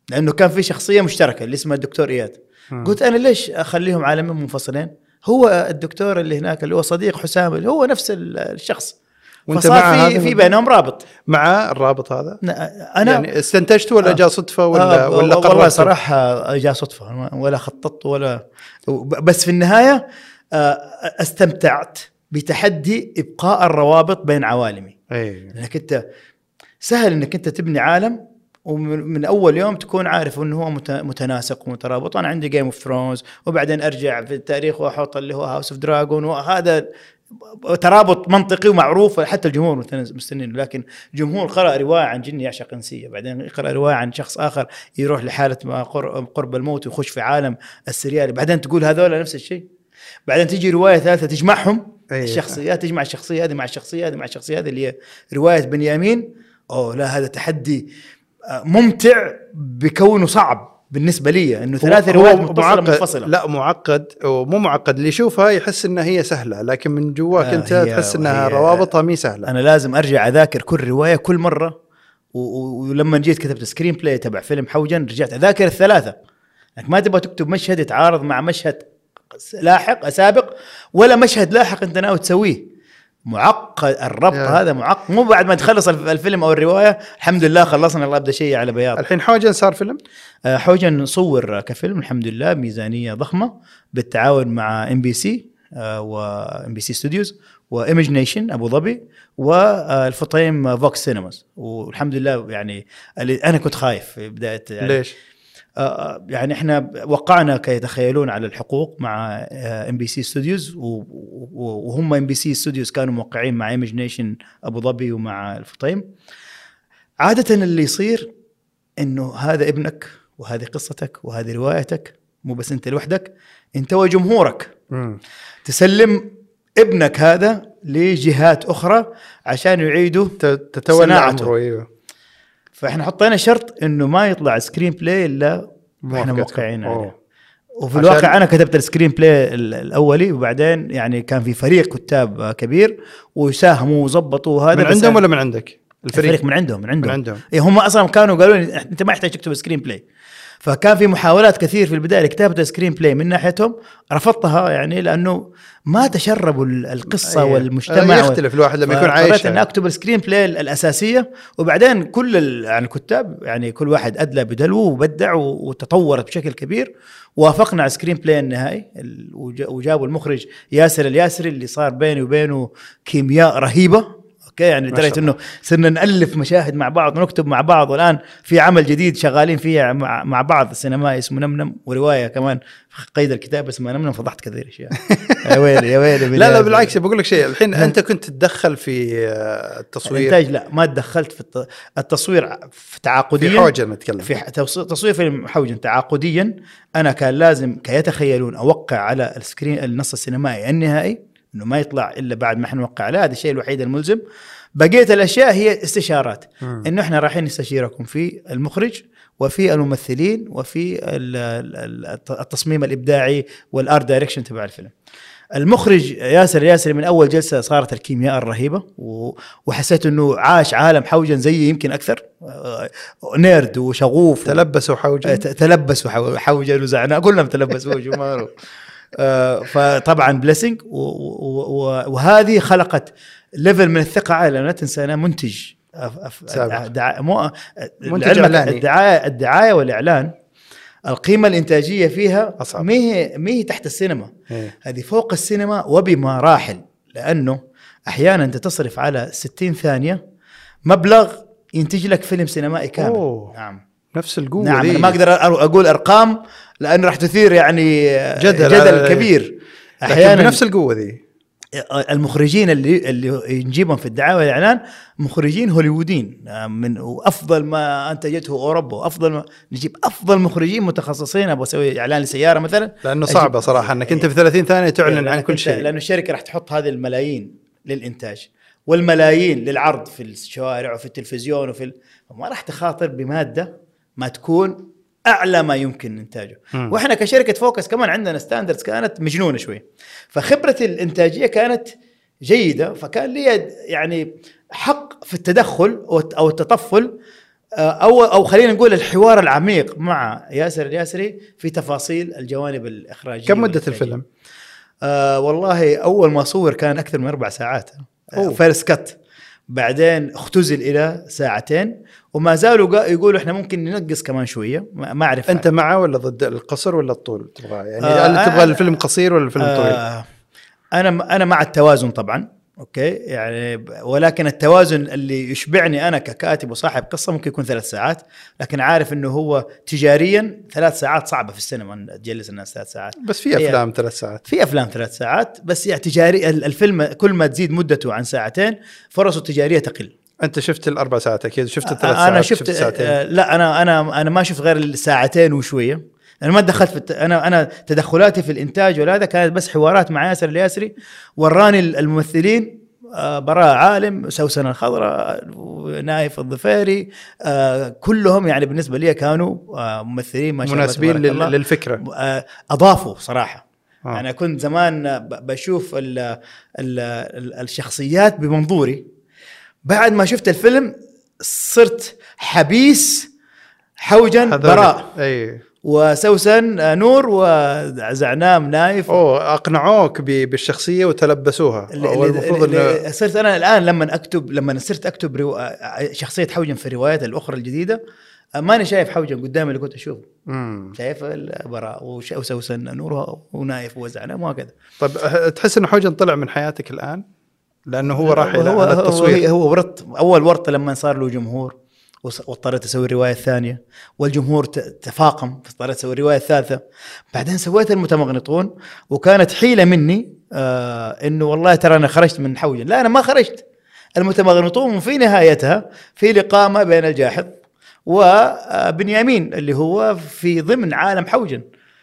لأنه كان في شخصية مشتركة اللي اسمها الدكتور إياد. قلت أنا ليش أخليهم عالمين منفصلين؟ هو الدكتور اللي هناك اللي هو صديق حسام اللي هو نفس ال- الشخص. وأنت فصار مع في في بينهم رابط. مع الرابط هذا؟ أنا يعني استنتجت ولا آه. جاء صدفة ولا آه ولا والله قررت؟ صراحة جاء صدفة ولا خططت ولا بس في النهاية آه، استمتعت بتحدي إبقاء الروابط بين عوالمي. إيه. لأنك انت سهل إنك أنت تبني عالم ومن من أول يوم تكون عارف إنه هو مت- متناسق ومترابط. أنا عندي Game of Thrones وبعدين أرجع في التاريخ وأحط اللي هو House of Dragon وهذا ترابط منطقي ومعروف حتى الجمهور مستنين. لكن جمهور قرأ رواية عن جن يعشق انسية بعدين يقرأ رواية عن شخص آخر يروح لحالة ما قر- قرب الموت ويخش في عالم السريالي بعدين تقول هذول نفس الشيء. بعدين تجي رواية ثالثة تجمعهم. أي. الشخصيات تجمع الشخصية هذه مع الشخصية هذه مع الشخصية هذه اللي هي رواية بنيامين. أوه لا هذا تحدي ممتع بكونه صعب بالنسبة لي إنه ثلاث روايات منفصلة. لا معقد ومو معقد. اللي يشوفها يحس إنها هي سهلة لكن من جواك آه، أنت تحس إنها روابطها مي سهلة. أنا لازم أرجع أذاكر كل رواية كل مرة ولما جيت كتبت screenplay تبع فيلم حوجن رجعت أذاكر الثلاثة. انك ما تبغى تكتب مشهد يتعارض مع مشهد لاحق سابق ولا مشهد لاحق أنت ناوي تسويه. معقد الربط يا. هذا معقد مو بعد ما تخلص الف- الفيلم أو الرواية الحمد لله خلصنا الله ابدا شيء على بياض الحين حوجن صار فيلم آه، حوجن صور كفيلم الحمد لله ميزانية ضخمة بالتعاون مع MBC و MBC Studios و Image Nation أبو ظبي والفطيم VOX Cinemas والحمد لله يعني أنا كنت خايف في بداية يعني ليش؟ آه، يعني إحنا وقعنا كي يتخيلون على الحقوق مع ام بي سي ستوديوز وهم ام بي سي ستوديوز كانوا موقعين مع Image Nation أبو ظبي ومع الفطيم عادة اللي يصير إنه هذا ابنك وهذه قصتك وهذه روايتك مو بس أنت لوحدك أنت وجمهورك مم. تسلم ابنك هذا لجهات أخرى عشان يعيدوا تتولى صناعته. أيوه فإحنا حطينا شرط إنه ما يطلع screenplay إلا إحنا. موقعين عليه. وفي الواقع أنا كتبت ال screenplay ال- الأولي وبعدين يعني كان في فريق كتاب كبير وساهموا وظبطوا هذا من عندهم ولا من عندك؟ الفريق من عندهم من عندهم من عندهم إيه هم أصلا كانوا قالوا لي أنت ما يحتاج تكتب screenplay فكان في محاولات كثير في البداية لكتابة screenplay من ناحيتهم. رفضتها يعني لأنه ما تشربوا ال- القصة أيه. والمجتمع آه، يختلف الواحد لما يكون عايش ان أكتب ال screenplay الأساسية. وبعدين كل يعني الكتاب يعني كل واحد أدلى بدلو وبدع وتطورت بشكل كبير. وافقنا على ال screenplay النهائي. ال- وج- وجابوا المخرج ياسر الياسري اللي صار بيني وبينه كيمياء رهيبة. okay يعني لدرجه إنه صرنا نألف مشاهد مع بعض ونكتب مع بعض والآن في عمل جديد شغالين فيه مع, مع بعض سينمائي اسمه نمنم ورواية كمان قيد الكتاب اسمها نمنم فضحت كثير اشياء يا ويلي يا ويلي لا لا بالعكس بقول لك شيء الحين أنت كنت تتدخل في آه، التصوير. الانتاج لا ما تدخلت في الت- التصوير في تعاقديا. في حوجن نتكلم. في تصوير فيلم حوجن تعاقديا أنا كان لازم كيتخيلون أوقع على ال screen النص السينمائي النهائي إنه ما يطلع إلا بعد ما إحنا نوقع عليه هذا الشيء الوحيد الملزم. بقية الأشياء هي استشارات. إنه إحنا رايحين نستشيركم في المخرج وفي الممثلين وفي ال- ال- ال- التصميم الإبداعي والآرت دايركشن تبع الفيلم. المخرج ياسر ياسري من أول جلسة صارت الكيمياء الرهيبة وحسيت إنه عاش عالم حوجن زيي يمكن أكثر. آه، نيرد وشغوف تلبسوا حوجا؟ ت- تلبس وحو- حوجل وزعنا. كلهم تلبسوا. آه، فطبعا بليسنج وهذه خلقت ليفل من الثقة عالي لأن لا تنسى أنا منتج. دعا- مو منتج إعلاني. الدعايه الدعاية والإعلان القيمة الإنتاجية فيها. ما هي ما هي تحت السينما إيه. هذه فوق السينما وبمراحل لأنه أحيانا أنت تصرف على 60 ثانية مبلغ ينتج لك فيلم سينمائي كامل أوه. نعم نفس القوة نعم. أنا ما أقدر أقول أرقام لأنه راح تثير يعني جدل. جدل كبير أحيانا بنفس القوة ذي المخرجين اللي اللي نجيبهم في الدعايه والإعلان مخرجين هوليووديين آه، من وافضل ما أنتجته أوروبا وأفضل ما نجيب أفضل مخرجين متخصصين أبغى أسوي إعلان لسيارة مثلا لأنه صعبة صراحة إنك أنت في 30 ثانية تعلن عن كل شيء لأنه الشركة راح تحط هذه الملايين للإنتاج والملايين للعرض في الشوارع وفي التلفزيون وفي ال... ما راح تخاطر بمادة ما تكون أعلى ما يمكن إنتاجه مم. وإحنا كشركة فوكس كمان عندنا standards كانت مجنونة شوي فخبرة الإنتاجية كانت جيدة فكان لي يعني حق في التدخل أو التطفل آه، أو أو خلينا نقول الحوار العميق مع ياسر الياسري في تفاصيل الجوانب الإخراجية كم مدة. الفيلم؟ آه والله أول ما صور كان أكثر من أربع ساعات. فيرست كت بعدين اختزل إلى ساعتين وما زالوا يقولوا إحنا ممكن ننقص كمان شوية. ما أعرف أنت معه ولا ضد القصر ولا الطول؟ تبغاه يعني آه، هل تبغى الفيلم قصير ولا الفيلم طويل؟ آه أنا أنا مع التوازن طبعا أوكي؟ يعني ولكن التوازن اللي يشبعني أنا ككاتب وصاحب قصة ممكن يكون ثلاث ساعات لكن عارف إنه هو تجاريا ثلاث ساعات صعبة في السينما تجلس الناس ثلاث ساعات. بس في أفلام ثلاث ساعات. في أفلام ثلاث ساعات بس يعني تجاري ال- الفيلم كل ما تزيد مدته عن ساعتين فرصه التجارية تقل. أنت شفت الأربع ساعات أكيد؟ شفت الثلاث ساعات أنا شفت ساعتين؟ آه، لا أنا أنا أنا ما شفت غير الساعتين وشوية. أنا ما دخلت في الت... أنا أنا تدخلاتي في الإنتاج ولا هذا كانت بس حوارات مع ياسر الياسري. وراني الممثلين براء عالم سوسن الخضراء نايف الظفيري آه، كلهم يعني بالنسبة لي كانوا ممثلين ما شاء الله مناسبين لل-. للفكرة. أضافوا صراحة. آه. أنا كنت زمان بشوف ال ال ال الشخصيات بمنظوري. بعد ما شفت الفيلم صرت حبيس حوجا براء. أي. وسوسن نور وزعنام نايف. أوه أقنعوك بالشخصية وتلبسوها. اللي- هو اللي- المفروض اللي صرت أنا الآن لما اكتب لما صرت أكتب رو... شخصية حوجن في الروايات الأخرى الجديدة ماني شايف حوجن قدامي اللي كنت أشوفه. مم. شايف البراء وش- وسوسن نور ونايف وزعنام وهكذا. طيب أه، تحس إنه حوجن طلع من حياتك الآن؟ لأنه هو راح إلى هو على هو, التصوير. هو ورط أول ورطة لما صار له جمهور واضطريت أسوي الرواية الثانية والجمهور تفاقم فاضطريت أسوي الرواية الثالثة. بعدين سويت المتمغنطون وكانت حيلة مني آه إنه والله ترى أنا خرجت من حوجن لا أنا ما خرجت. المتمغنطون في نهايتها في لقاء ما بين الجاحظ وبنيامين اللي هو في ضمن عالم حوجن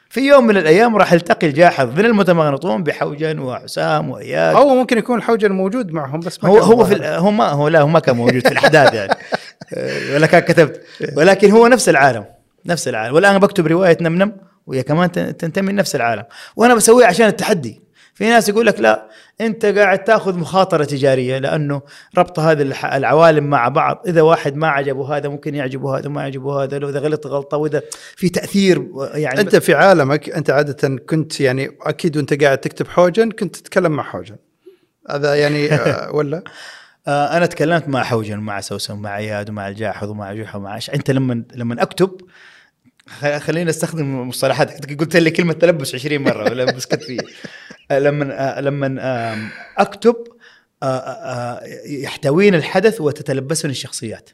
في يوم من الأيام راح التقي الجاحظ من المتمغنطون بحوجن وحسام واياد أو ممكن يكون حوجن موجود معهم بس ما هو هو في هو ما هو لا هو ما كان موجود في الأحداث يعني. ولا كان كتبت. ولكن هو نفس العالم نفس العالم. والآن بكتب رواية نمنم وهي كمان تن- تنتمي لنفس العالم. وأنا بسويها عشان التحدي. في ناس يقول لك لا انت قاعد تاخذ مخاطرة تجارية لأنه ربط هذه العوالم مع بعض. إذا واحد ما عجبه هذا ممكن يعجبه هذا وما يعجبه هذا. لو إذا غلط غلطة وإذا في تأثير يعني أنت في عالمك أنت عادة كنت يعني أكيد وأنت قاعد تكتب حوجن كنت تتكلم مع حوجن هذا يعني آه، ولا؟ آه، أنا تكلمت مع حوجن ومع سوسن ومع اياد ومع الجاحظ ومع جحا ومع. أنت لما لما أكتب خ- خليني أستخدم مصطلحات قلت لي كلمة تلبس 20 مرة ولا بسكت فيه لما لما أكتب يحتويني الحدث وتتلبسني الشخصيات.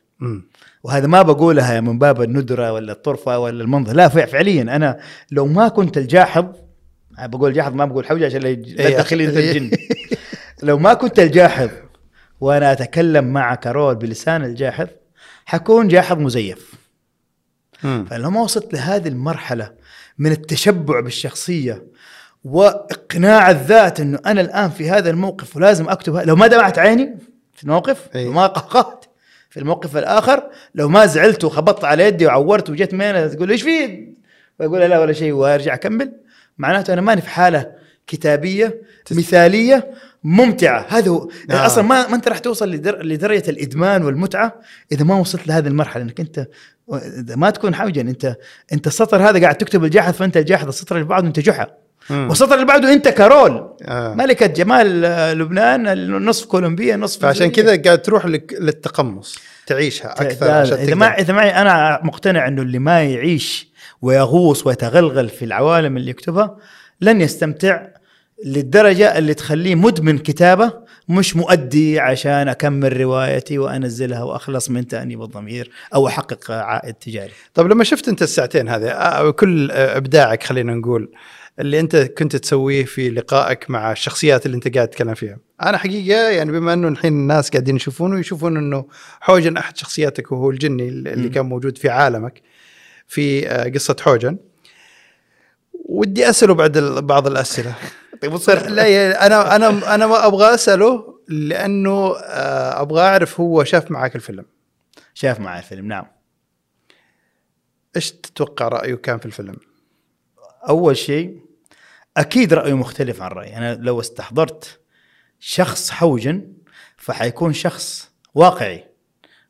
وهذا ما بقولها من باب الندرة ولا الطرفة ولا المنظر لا فع- فعليا أنا لو ما كنت الجاحظ بقول جاحظ ما بقول حوجة عشان لا يج- لا إيه. تدخلي الجن لو ما كنت الجاحظ وأنا أتكلم مع كارول بلسان الجاحظ حكون جاحظ مزيف. فلما وصلت لهذه المرحلة من التشبع بالشخصية وإقناع الذات إنه أنا الآن في هذا الموقف ولازم اكتب لو ما دمعت عيني في الموقف إيه. لو ما قهقهت في الموقف الآخر لو ما زعلت وخبطت على يدي وعورت وجيت مين تقول إيش في؟ فاقول لا ولا شيء وأرجع أكمل. معناته أنا ماني في حالة كتابية مثالية ممتعة هذا هو آه. أصلا ما ما أنت راح توصل لدر... لدرجة الإدمان والمتعة إذا ما وصلت لهذه المرحلة إنك انت ما تكون حوجا انت أنت السطر هذا قاعد تكتب الجاحظ فأنت الجاحظ السطر اللي بعده أنت جحا. والسطر اللي بعده أنت كارول آه. ملكة جمال آه، لبنان نصف كولومبيا نصف فعشان كذا قاعد تروح لك- للتقمص تعيشها أكثر عشان إذا. ما إذا معي أنا مقتنع إنه اللي ما يعيش ويغوص ويتغلغل في العوالم اللي يكتبها لن يستمتع للدرجة اللي تخليه مدمن كتابة مش مؤدي عشان أكمل روايتي وأنزلها وأخلص من تأنيب الضمير أو أحقق عائد تجاري. طيب لما شفت أنت الساعتين هذه آه، كل آه، إبداعك خلينا نقول اللي أنت كنت تسويه في لقائك مع الشخصيات اللي أنت قاعد تتكلم فيها أنا حقيقة يعني بما أنه الحين الناس قاعدين يشوفونه ويشوفون أنه حوجن أحد شخصياتك وهو الجني اللي م. كان موجود في عالمك في آه، قصة حوجن ودي أسأله بعد بعض الأسئلة طيب وصر لا يا- أنا أنا أنا ما أبغى أسأله لأنه آه، أبغى أعرف هو شاف معك الفيلم. شاف معي الفيلم نعم. إيش تتوقع رأيه كان في الفيلم؟ أول شيء أكيد رأيه مختلف عن رأيي. أنا لو استحضرت شخص حوجن فحيكون شخص واقعي.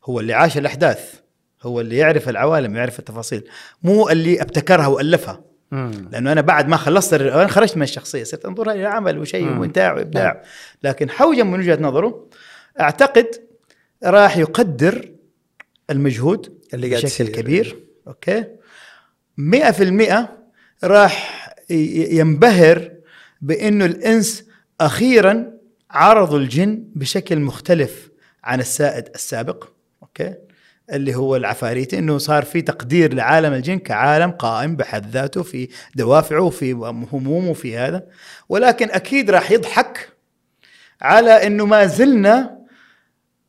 هو اللي عاش الأحداث هو اللي يعرف العوالم يعرف التفاصيل. مو اللي أبتكرها وألفها. لأنه أنا بعد ما خلصت أنا خرجت من الشخصية صرت انظرها إلى عمل وشيء. وإبداع. وابداع لكن حوجن من وجهة نظره أعتقد راح يقدر المجهود اللي قاعد بشكل. كبير. أوكي؟ 100% راح ينبهر بإنه الإنس أخيرا عرضوا الجن بشكل مختلف عن السائد السابق. أوكي؟ اللي هو العفاريت إنه صار في تقدير لعالم الجن كعالم قائم بحد ذاته في دوافعه وفي همومه وفي هذا. ولكن أكيد راح يضحك على إنه ما زلنا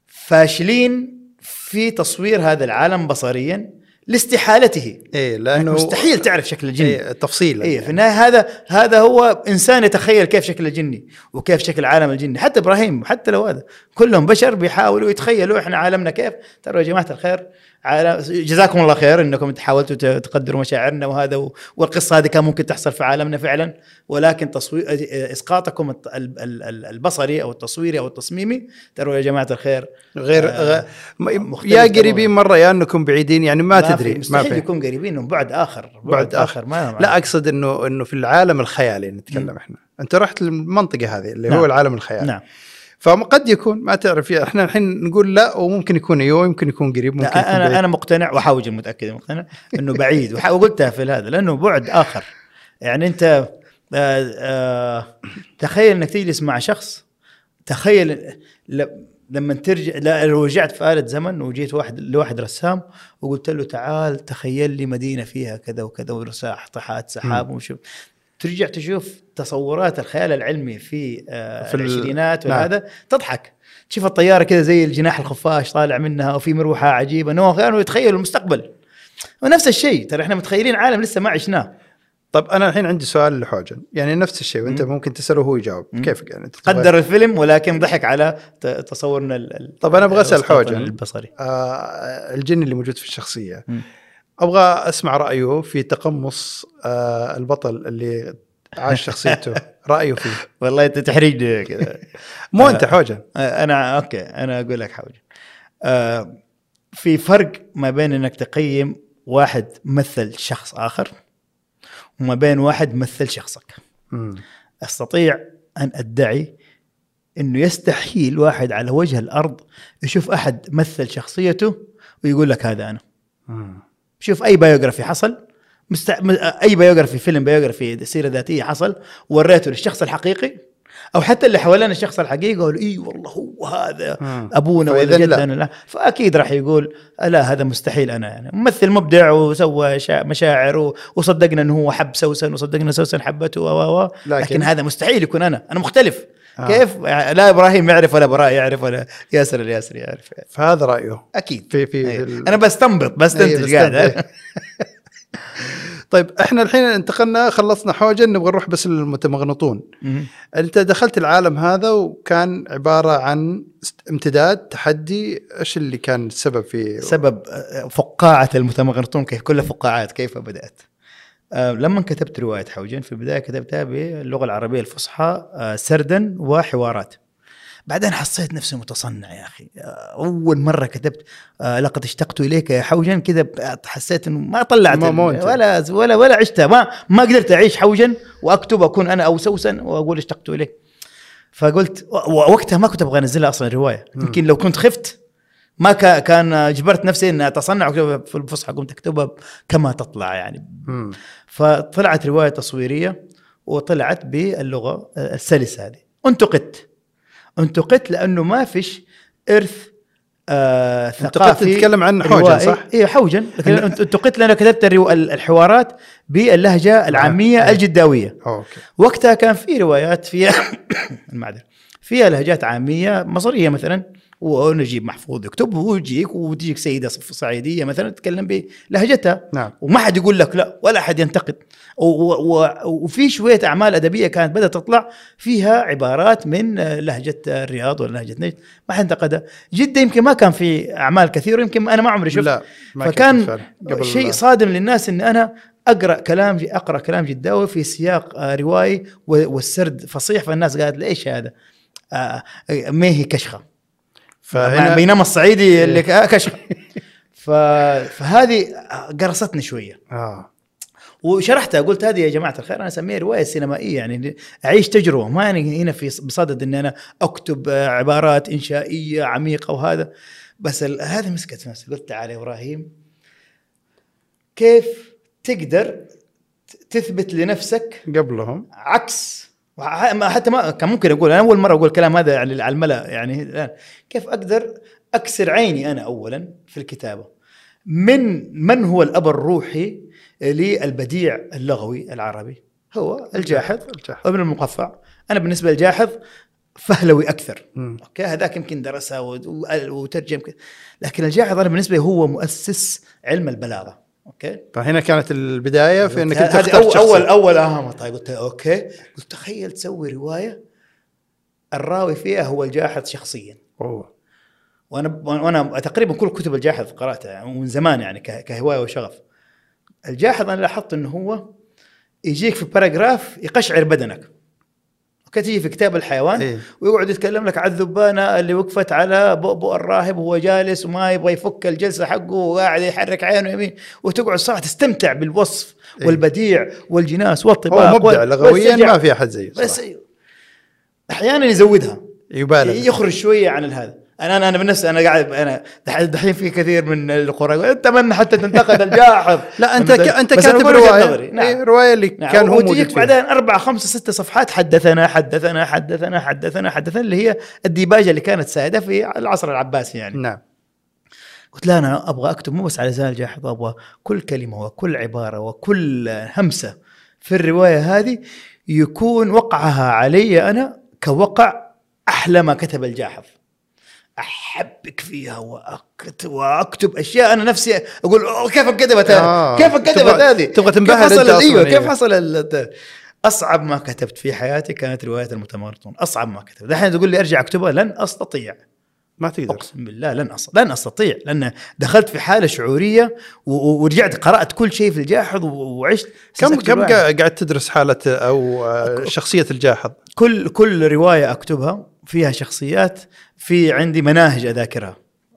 فاشلين في تصوير هذا العالم بصريا. لاستحالته. إيه لأنه مستحيل تعرف شكل الجن. إيه تفصيلا اي في النهاية هذا هذا هو إنسان يتخيل كيف شكل الجني وكيف شكل عالم الجني حتى إبراهيم حتى لو هذا كلهم بشر بيحاولوا يتخيلوا إحنا عالمنا كيف. ترى يا جماعة الخير عالم جزاكم الله خير إنكم حاولتوا ت- تقدروا مشاعرنا وهذا و- والقصة هذه كان ممكن تحصل في عالمنا فعلا ولكن تصوير إسقاطكم البصري أو التصويري أو التصميمي ترى يا جماعة الخير غير آه،. م- يا. قريبين مرة يا إنكم بعيدين يعني ما, في- تدري ما مستحيل في يكون قريبين من بعد آخر بعد, بعد آخر ما لا أقصد انه إنه في العالم الخيالي نتكلم مم. إحنا أنت رحت للمنطقة هذه اللي نعم. هو العالم الخيالي نعم فقد يكون ما تعرف يعني إحنا الحين نقول لا وممكن يكون أيوه يمكن يكون قريب ممكن يكون أنا بعيد. أنا مقتنع وحاوج متأكد مقتنع إنه بعيد وقلتها في هذا لأنه بعد آخر. يعني أنت آه آه تخيل إنك تجلس مع شخص تخيل لما ترجع لو رجعت في آلة زمن وجيت واحد لواحد رسام وقلت له تعال تخيل لي مدينة فيها كذا وكذا ورساحات سحاب وشوف. ترجع تشوف تصورات الخيال العلمي في, آه في في ال- العشرينات نعم. وهذا تضحك تشوف الطيارة كذا زي الجناح الخفاش طالع منها وفي مروحة عجيبة نو كانوا يتخيلوا المستقبل ونفس الشيء ترى إحنا متخيلين عالم لسه ما عشناه طب أنا الحين عندي سؤال لحوجن يعني نفس الشيء وأنت مم. ممكن تسأله وهو يجاوب مم. كيف يعني قدر الفيلم ولكن ضحك على تصورنا طب أبغى أسأل الإسقاط حوجن. البصري آه الجن اللي موجود في الشخصية مم. أبغى أسمع رأيه في تقمص آه البطل اللي عاش شخصيته رأيه فيه والله أنت تحرجني كذا مو آه. انت حوجن آه، أنا أوكي أنا أقول لك حاجة آه، في فرق ما بين إنك تقيم واحد مثل شخص آخر وما بين واحد مثل شخصك مم. أستطيع أن أدعي إنه يستحيل واحد على وجه الأرض يشوف أحد مثل شخصيته ويقول لك هذا أنا مم. شوف أي biography حصل مست... أي biography فيلم biography سيرة ذاتية حصل وريته للشخص الحقيقي أو حتى اللي حوالين الشخص الحقيقي قالوا إي والله هو هذا مم. أبونا ولا. جدنا لا فأكيد راح يقول لا هذا مستحيل أنا يعني ممثل مبدع وسوى شا- مشاعر و- وصدقنا إنه هو حب سوسن وصدقنا سوسن حبته و لكن- لكن هذا مستحيل يكون أنا أنا مختلف آه. كيف؟ لا إبراهيم يعرف ولا براء يعرف ولا ياسر الياسري يعرف. فهذا رأيه. أكيد. في في, أيوه. ال- أنا بستنبط بستنتج بستنتج. قاعد. طيب إحنا الحين انتقلنا خلصنا حوجة نبغى نروح بس للمتمغنطون. أنت دخلت العالم هذا وكان عبارة عن امتداد تحدي إيش اللي كان السبب في سبب آه، فقاعة المتمغنطون كيف كلها فقاعات كيف بدأت؟ لما كتبت رواية حوجن في البداية كتبتها باللغة العربية الفصحى آه، سردا وحوارات. بعدين حسيت نفسي متصنع يا أخي. أول مرة كتبت آه، لقد اشتقت إليك يا حوجن كذا حسيت إنه ما طلعت ما-. ولا ولا ولا عشتها ما ما قدرت أعيش حوجن وأكتب اكون أنا أو سوسن وأقول اشتقت اليك فقلت و- ووقتها ما كنت أبغى أنزلها أصلا رواية. يمكن لو كنت خفت ما كا- كان جبرت نفسي إني أتصنع واكتبها في الفصحى قمت أكتبها كما تطلع يعني. مم. فطلعت رواية تصويرية وطلعت باللغة السلسة هذه. انتقدت. انتقدت لأنه ما فيش إرث آه ثقافي تتكلم عن حوجن،. صح؟ أيوه حوجن لكن انتقدت لأن كتبت الحوارات باللهجة العامية إيه. الجداوية. أوكي. وقتها كان في روايات فيها المعذره فيها لهجات عامية مصرية مثلا. ونجيب محفوظ يكتب ويجيك وتجيك سيدة صف- صعيدية مثلا تتكلم بلهجتها. نعم. وما حد يقول لك لا ولا حد ينتقد. وفي شوية أعمال أدبية كانت بدأت تطلع فيها عبارات من لهجة الرياض ولا لهجة نجد. ما حد انتقدها. جده يمكن ما كان في أعمال كثيرة يمكن أنا ما عمري شفت. لا ما فكان شيء صادم للناس إن أنا أقرأ كلام أقرأ كلام جداوي في سياق آه، روائي والسرد فصيح فالناس قالت لي إيش هذا؟ آه ما هي كشخة. فهنا بينما الصعيدي اللي ك- آه، كشخه ف... فهذه قرصتني شوية. آه. وشرحتها قلت هذه يا جماعة الخير أنا أسميها رواية سينمائية يعني أعيش تجربة. ما يعني هنا في بصدد إني أنا أكتب آه، عبارات إنشائية عميقة وهذا. بس هذه مسكت في نفسي قلت تعال يا إبراهيم كيف تقدر تثبت لنفسك قبلهم؟ عكس حتى ما كان ممكن أقول أنا أول مرة أقول الكلام هذا يعني على الملأ يعني الآن كيف أقدر أكسر عيني أنا اولا في الكتابة من من هو الأب الروحي للبديع اللغوي العربي هو الجاحظ. ابن المقفع أنا بالنسبة للجاحظ فهلوي أكثر مم. okay هذاك يمكن درسها وترجم. لكن الجاحظ أنا بالنسبة لي هو مؤسس علم البلاغة okay. فهنا كانت البداية في إنك أنت هذه اخترت اول. اول اهم طيب قلت okay. قلت تخيل تسوي رواية الراوي فيها هو الجاحظ شخصيا. أوه. وأنا وأنا تقريبا كل كتب الجاحظ قرأتها يعني من زمان يعني كهواية وشغف. الجاحظ أنا لاحظت إنه هو يجيك في paragraph يقشعر بدنك. okay تيجي في كتاب الحيوان إيه. ويقعد يتكلم لك عن الذبانة اللي وقفت على بؤبؤ الراهب وهو جالس وما يبغى يفك الجلسة حقه وقاعد يحرك عينه يمين وتقعد صراحة تستمتع بالوصف إيه. والبديع والجناس هو والطباق مبدع لغويا. ما في أحد زيه بس صراحة. أحيانا يزودها يبالغ يخرج شوية عن هذا أنا أنا أنا بالنفس أنا قاعد أنا دح- دحين في كثير من القراء أتمنى حتى تنتقد الجاحظ لا أنت. ك... أنت كاتب روايه. نعم. رواية اللي نعم. كان هو وتجيك. بعدين أربع خمسة ستة صفحات حدثنا حدثنا حدثنا حدثنا حدثنا اللي هي الديباجة اللي كانت سائدة في العصر العباسي يعني نعم قلت لا أنا أبغى أكتب مو بس على لسان الجاحظ أبغى كل كلمة وكل عبارة وكل همسة في الرواية هذه يكون وقعها علي أنا كوقع أحلى ما كتب الجاحظ أحبك فيها وأكت وأكتب أشياء. أنا نفسي أقول كيف كتبت هذه؟ آه. كيف كتبت تبغى- هذه؟ تبغى كيف تنبهر حصل؟ أنت أصلاً، أيوه كيف أيوة. حصل أصعب ما كتبت في حياتي كانت رواية المتمردون أصعب ما كتبت. الحين تقول لي أرجع أكتبها؟ لن أستطيع. ما تقدر. أقسم بالله لن أستطيع لن أستطيع لأن دخلت في حالة شعورية و- ورجعت قرأت كل شيء في الجاحظ و- وعشت كم كم قاعد تدرس حالة أو شخصية الجاحظ؟ كل كل رواية أكتبها فيها شخصيات في عندي مناهج أذاكرها.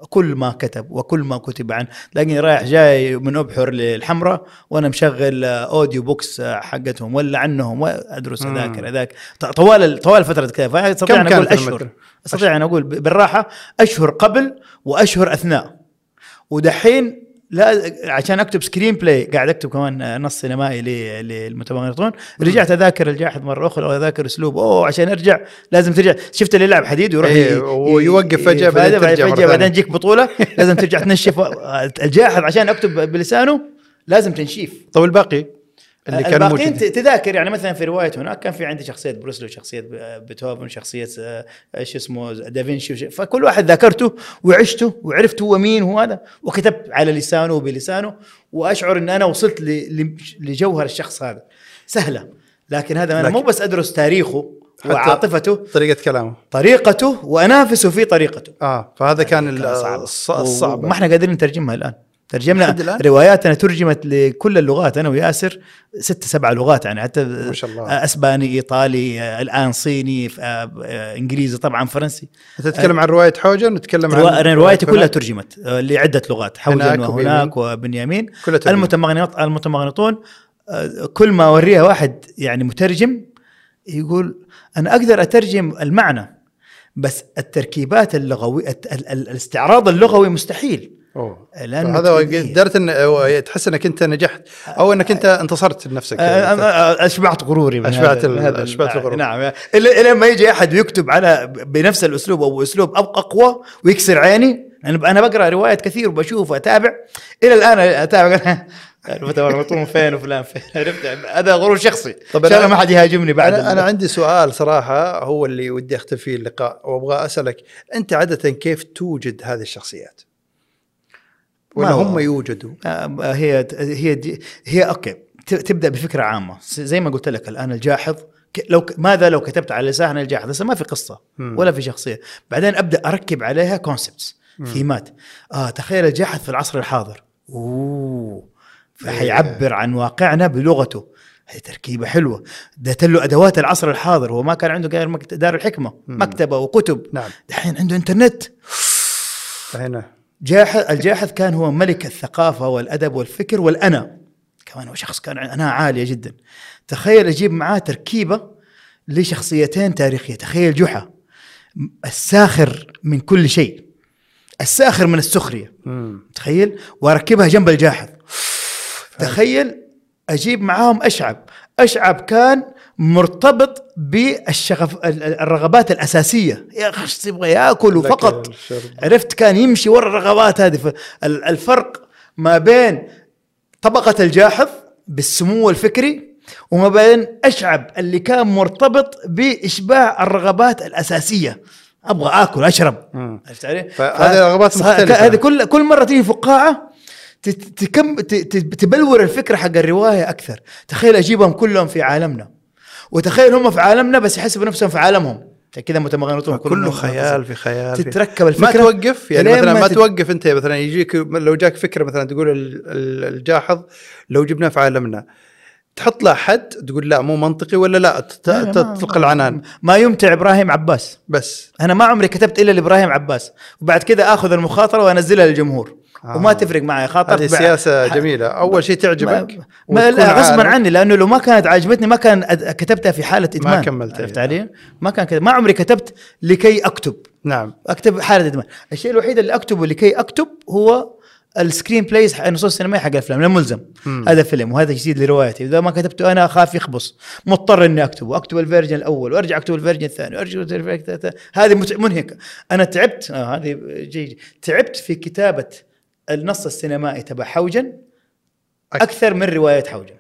كل ما كتب وكل ما كتب عنه. تلاقيني رايح جاي من أبحر للحمراء وأنا مشغل audiobooks حقتهم ولا عنهم وادرس. أذاكر ذاك طوال طوال فترة كذا. فاستطيع كم أن أقول أشهر؟ أستطيع أن أقول بالراحة أشهر قبل وأشهر أثناء. ودحين لا عشان اكتب screenplay قاعد اكتب كمان نص سينمائي للمتمغنطون رجعت أذاكر الجاحظ مرة أخرى وأذاكر اسلوبه أوه عشان أرجع لازم ترجع. شفت اللي يلعب حديد ويروح ي- ويوقف فجأة بعدين ترجع فجأة بعدين. تجيك بطولة. لازم ترجع تنشف. الجاحظ عشان أكتب بلسانه لازم تنشيف. طب الباقي اللي كانوا الباقيين موجودين تذاكر يعني مثلا في رواية هناك كان في عندي شخصية بروسلي وشخصيه بيتهوفن شخصية آه، إيش اسمه دافنشي فكل واحد ذاكرته وعشته وعرفت هو مين هو هذا وكتبت على لسانه وبلسانه وأشعر إن أنا وصلت لجوهر الشخص هذا. سهلة لكن هذا أنا لكن- مو بس أدرس تاريخه وعاطفته طريقة كلامه. طريقته وأنافسه في طريقته. آه فهذا كان كان صعب. الص- الصعب. وما إحنا قادرين نترجمها الآن. ترجمنا؟ رواياتنا ترجمت لكل اللغات أنا وياسر ست سبع لغات يعني حتى ما شاء الله. أسباني إيطالي آه، الآن صيني آه، آه، إنجليزي طبعا فرنسي انت تتكلم عن رواية حوجن وتتكلم عن أنا روايتي كلها؟ ترجمت آه، لعدة لغات حوجن هناك وهناك وبنيامين. المتمغنط المتمغنطون آه، كل ما أوريها واحد يعني مترجم يقول أنا أقدر أترجم المعنى بس التركيبات اللغويه الت- ال- ال- الاستعراض اللغوي مستحيل لأنه هذا. قدرت ان تحس إنك أنت نجحت أو إنك أنت انتصرت لنفسك. آه، آه، أشبعت غروري من أشبعت هذا- ال- الغرور. نعم. إلى إلى ما يجي أحد ويكتب على بنفس الأسلوب أو أسلوب أقوى ويكسر عيني أنا أنا بقرأ روايات كثير وبشوف وأتابع. إلى الآن أتابع. المتمرطون فين وفلان فين. عرفت؟ هذا غرور شخصي. طب أنا- ما حد يهاجمني بعد أنا أنا عندي سؤال صراحة هو اللي ودي اختم فيه اللقاء وأبغى أسألك أنت عادة كيف توجد هذه الشخصيات؟ ولا هم يوجدوا؟ آه، هي هي دي هي okay. تبدأ بفكرة عامة. زي ما قلت لك الآن الجاحظ لو ماذا لو كتبت على لسان الجاحظ؟ هسه ما في قصة. ولا في شخصية. بعدين أبدأ أركب عليها concepts ثيمات آه تخيل الجاحظ في العصر الحاضر. أوه. فحيعبر عن واقعنا بلغته. هي تركيبة حلوة. اديت له أدوات العصر الحاضر. هو ما كان عنده غير دار الحكمة. مم. مكتبة وكتب. نعم. دحين عنده إنترنت. هنا. جاحظ الجاحظ كان هو ملك الثقافة والأدب والفكر والأنا. كمان هو شخص كان أنا عالية جدا. تخيل أجيب معاه تركيبة لشخصيتين تاريخية. تخيل جحا. الساخر من كل شيء. الساخر من السخرية. مم. تخيل؟ وأركبها جنب الجاحظ. تخيل أجيب معاهم أشعب. أشعب كان مرتبط بالشغف ال- ال- الرغبات الأساسية. يا أخي يبغى ياكل فقط. عرفت؟ كان يمشي ورا الرغبات هذه. الفرق ما بين طبقة الجاحظ بالسمو الفكري وما بين أشعب اللي كان مرتبط بإشباع الرغبات الأساسية. أبغى آكل أشرب. عرفت علي؟ فهذه رغبات ف- مختلفة. هذه كل كل مرة تيجي فقاعة تكم تبلور الفكرة حق الرواية أكثر. تخيل أجيبهم كلهم في عالمنا. وتخيل هم في عالمنا بس يحسبوا نفسهم في عالمهم. كذا متمغنطون كله خيال في خيال تتركب الفكرة ما توقف؟ يعني مثلا ما تت- توقف انت مثلا يجيك لو جاك فكرة مثلا تقول ال- ال- الجاحظ لو جبناه في عالمنا تحط له حد تقول لا مو منطقي ولا لا؟ ما- تطلق العنان. ما يمتع إبراهيم عباس. بس. أنا ما عمري كتبت إلا لإبراهيم عباس. وبعد كذا آخذ المخاطرة وأنزلها للجمهور. آه. وما تفرق معي خاطرت هذه سياسة جميلة. أول شيء تعجبك ما, ما غصبا. عني لأنه لو ما كانت عجبتني ما كان كتبتها في حالة إدمان. كملتها. عرفت علي؟ ما كان كده. ما عمري كتبت لكي أكتب. نعم. أكتب حالة إدمان. الشيء الوحيد اللي أكتبه لكي أكتب هو ال screenplays النصوص السينمائية حق الافلام لأنه ملزم. مم. هذا فيلم وهذا جديد لروايتي. إذا ما كتبته أنا أخاف يخبص. مضطر إني أكتبه. أكتب ال version الأول وأرجع أكتب ال version الثاني وأرجع ال version الثالث. هذه منهكة. أنا تعبت. آه هذه جيد تعبت في كتابة النص السينمائي تبع حوجن أكثر من رواية حوجن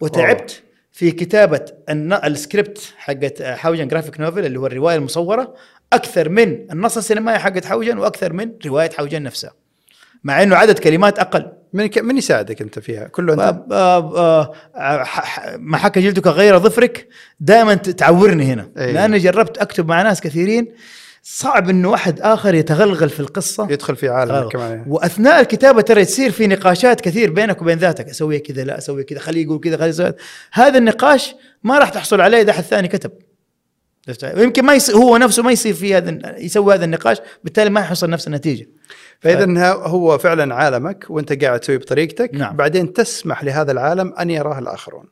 وتعبت في كتابة الن- السكريبت حقت حوجن graphic novel اللي هو الرواية المصورة أكثر من النص السينمائي حقت حوجن وأكثر من رواية حوجن نفسها. مع إنه عدد كلمات أقل. من ك- من يساعدك أنت فيها؟ كله أنت؟ ب- ب- ح- ح- ما حكى جلدك غير ظفرك دائما تعورني هنا. أي. لأني جربت أكتب مع ناس كثيرين صعب إنه واحد آخر يتغلغل في القصة يدخل في عالم آه. كمان وأثناء الكتابة ترى تصير في نقاشات كثير بينك وبين ذاتك أسوي كذا لا أسوي كذا خليه يقول كذا خليه يسوي. هذا النقاش ما راح تحصل عليه إذا أحد ثاني كتب؟ ويمكن ما يصير هو نفسه ما يصير في هذا يسوي هذا النقاش بالتالي ما يحصل نفس النتيجة فاذا هو فعلا عالمك وأنت قاعد تسوي بطريقتك نعم. بعدين تسمح لهذا العالم أن يراه الآخرون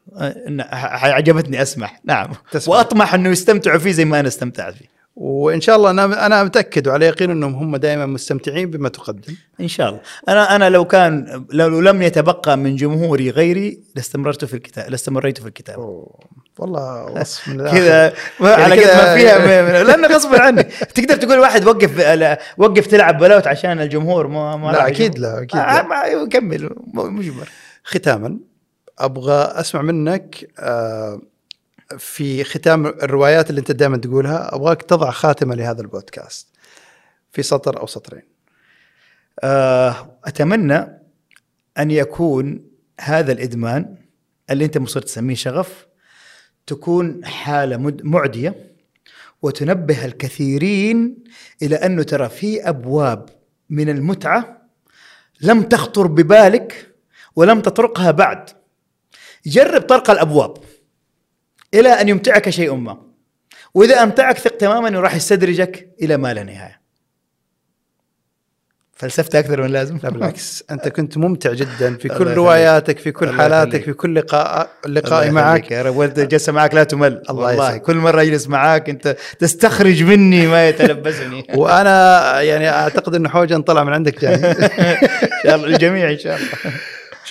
ح- عجبتني أسمح نعم تسمع. وأطمح إنه يستمتعوا فيه زي ما أنا استمتعت فيه وإن شاء الله أنا أنا متأكد وعلى يقين إنهم هم دائما مستمتعين بما تقدم إن شاء الله أنا أنا لو كان لو لم يتبقى من جمهوري غيري لاستمررت في الكتاب لاستمريت في الكتاب أوه. والله وصف من. كذا يعني على قد ما فيها لأنه غصب عني تقدر تقول واحد وقف وقف تلعب بلوت عشان الجمهور ما ما لا، الجمهور. لا، أكيد آه، لا. ما- كمل مجبر ختاما أبغى أسمع منك آه، في ختام الروايات اللي انت دائما تقولها أبغاك تضع خاتمة لهذا البودكاست في سطر أو سطرين. آه، أتمنى أن يكون هذا الإدمان اللي أنت مصر تسميه شغف تكون حالة معدية وتنبه الكثيرين إلى انه ترى في أبواب من المتعة لم تخطر ببالك ولم تطرقها بعد. جرب طرق الأبواب. إلى أن يمتعك شيء ما. وإذا أمتعك ثق تماما إنه راح يستدرجك إلى ما لا نهاية. فلسفت أكثر من لازم؟ لا بالعكس. أنت كنت ممتع جدا في كل. رواياتك في كل حالاتك. في كل لقاء لقائي معك. يا رب وانت جلسه معك لا تمل. الله. والله. كل مرة اجلس معاك أنت تستخرج مني ما يتلبسني. ان وأنا يعني أعتقد إنه حوجن طلع من عندك جاي شاء الله الجميع إن شاء الله.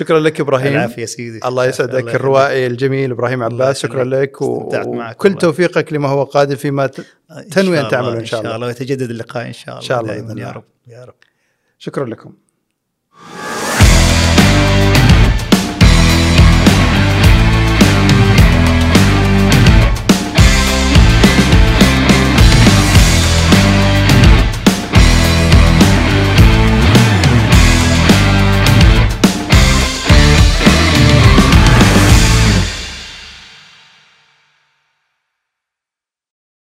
شكرا لك إبراهيم العافية سيدي الله يسعدك يخليك. الروائي الجميل إبراهيم الله عباس شكرا. لك وكل. توفيقك لما هو قادم فيما تنوي شاء أن تعمله الله إن شاء الله. ويتجدد اللقاء إن شاء الله إن شاء الله يا الله. رب يا رب شكرا لكم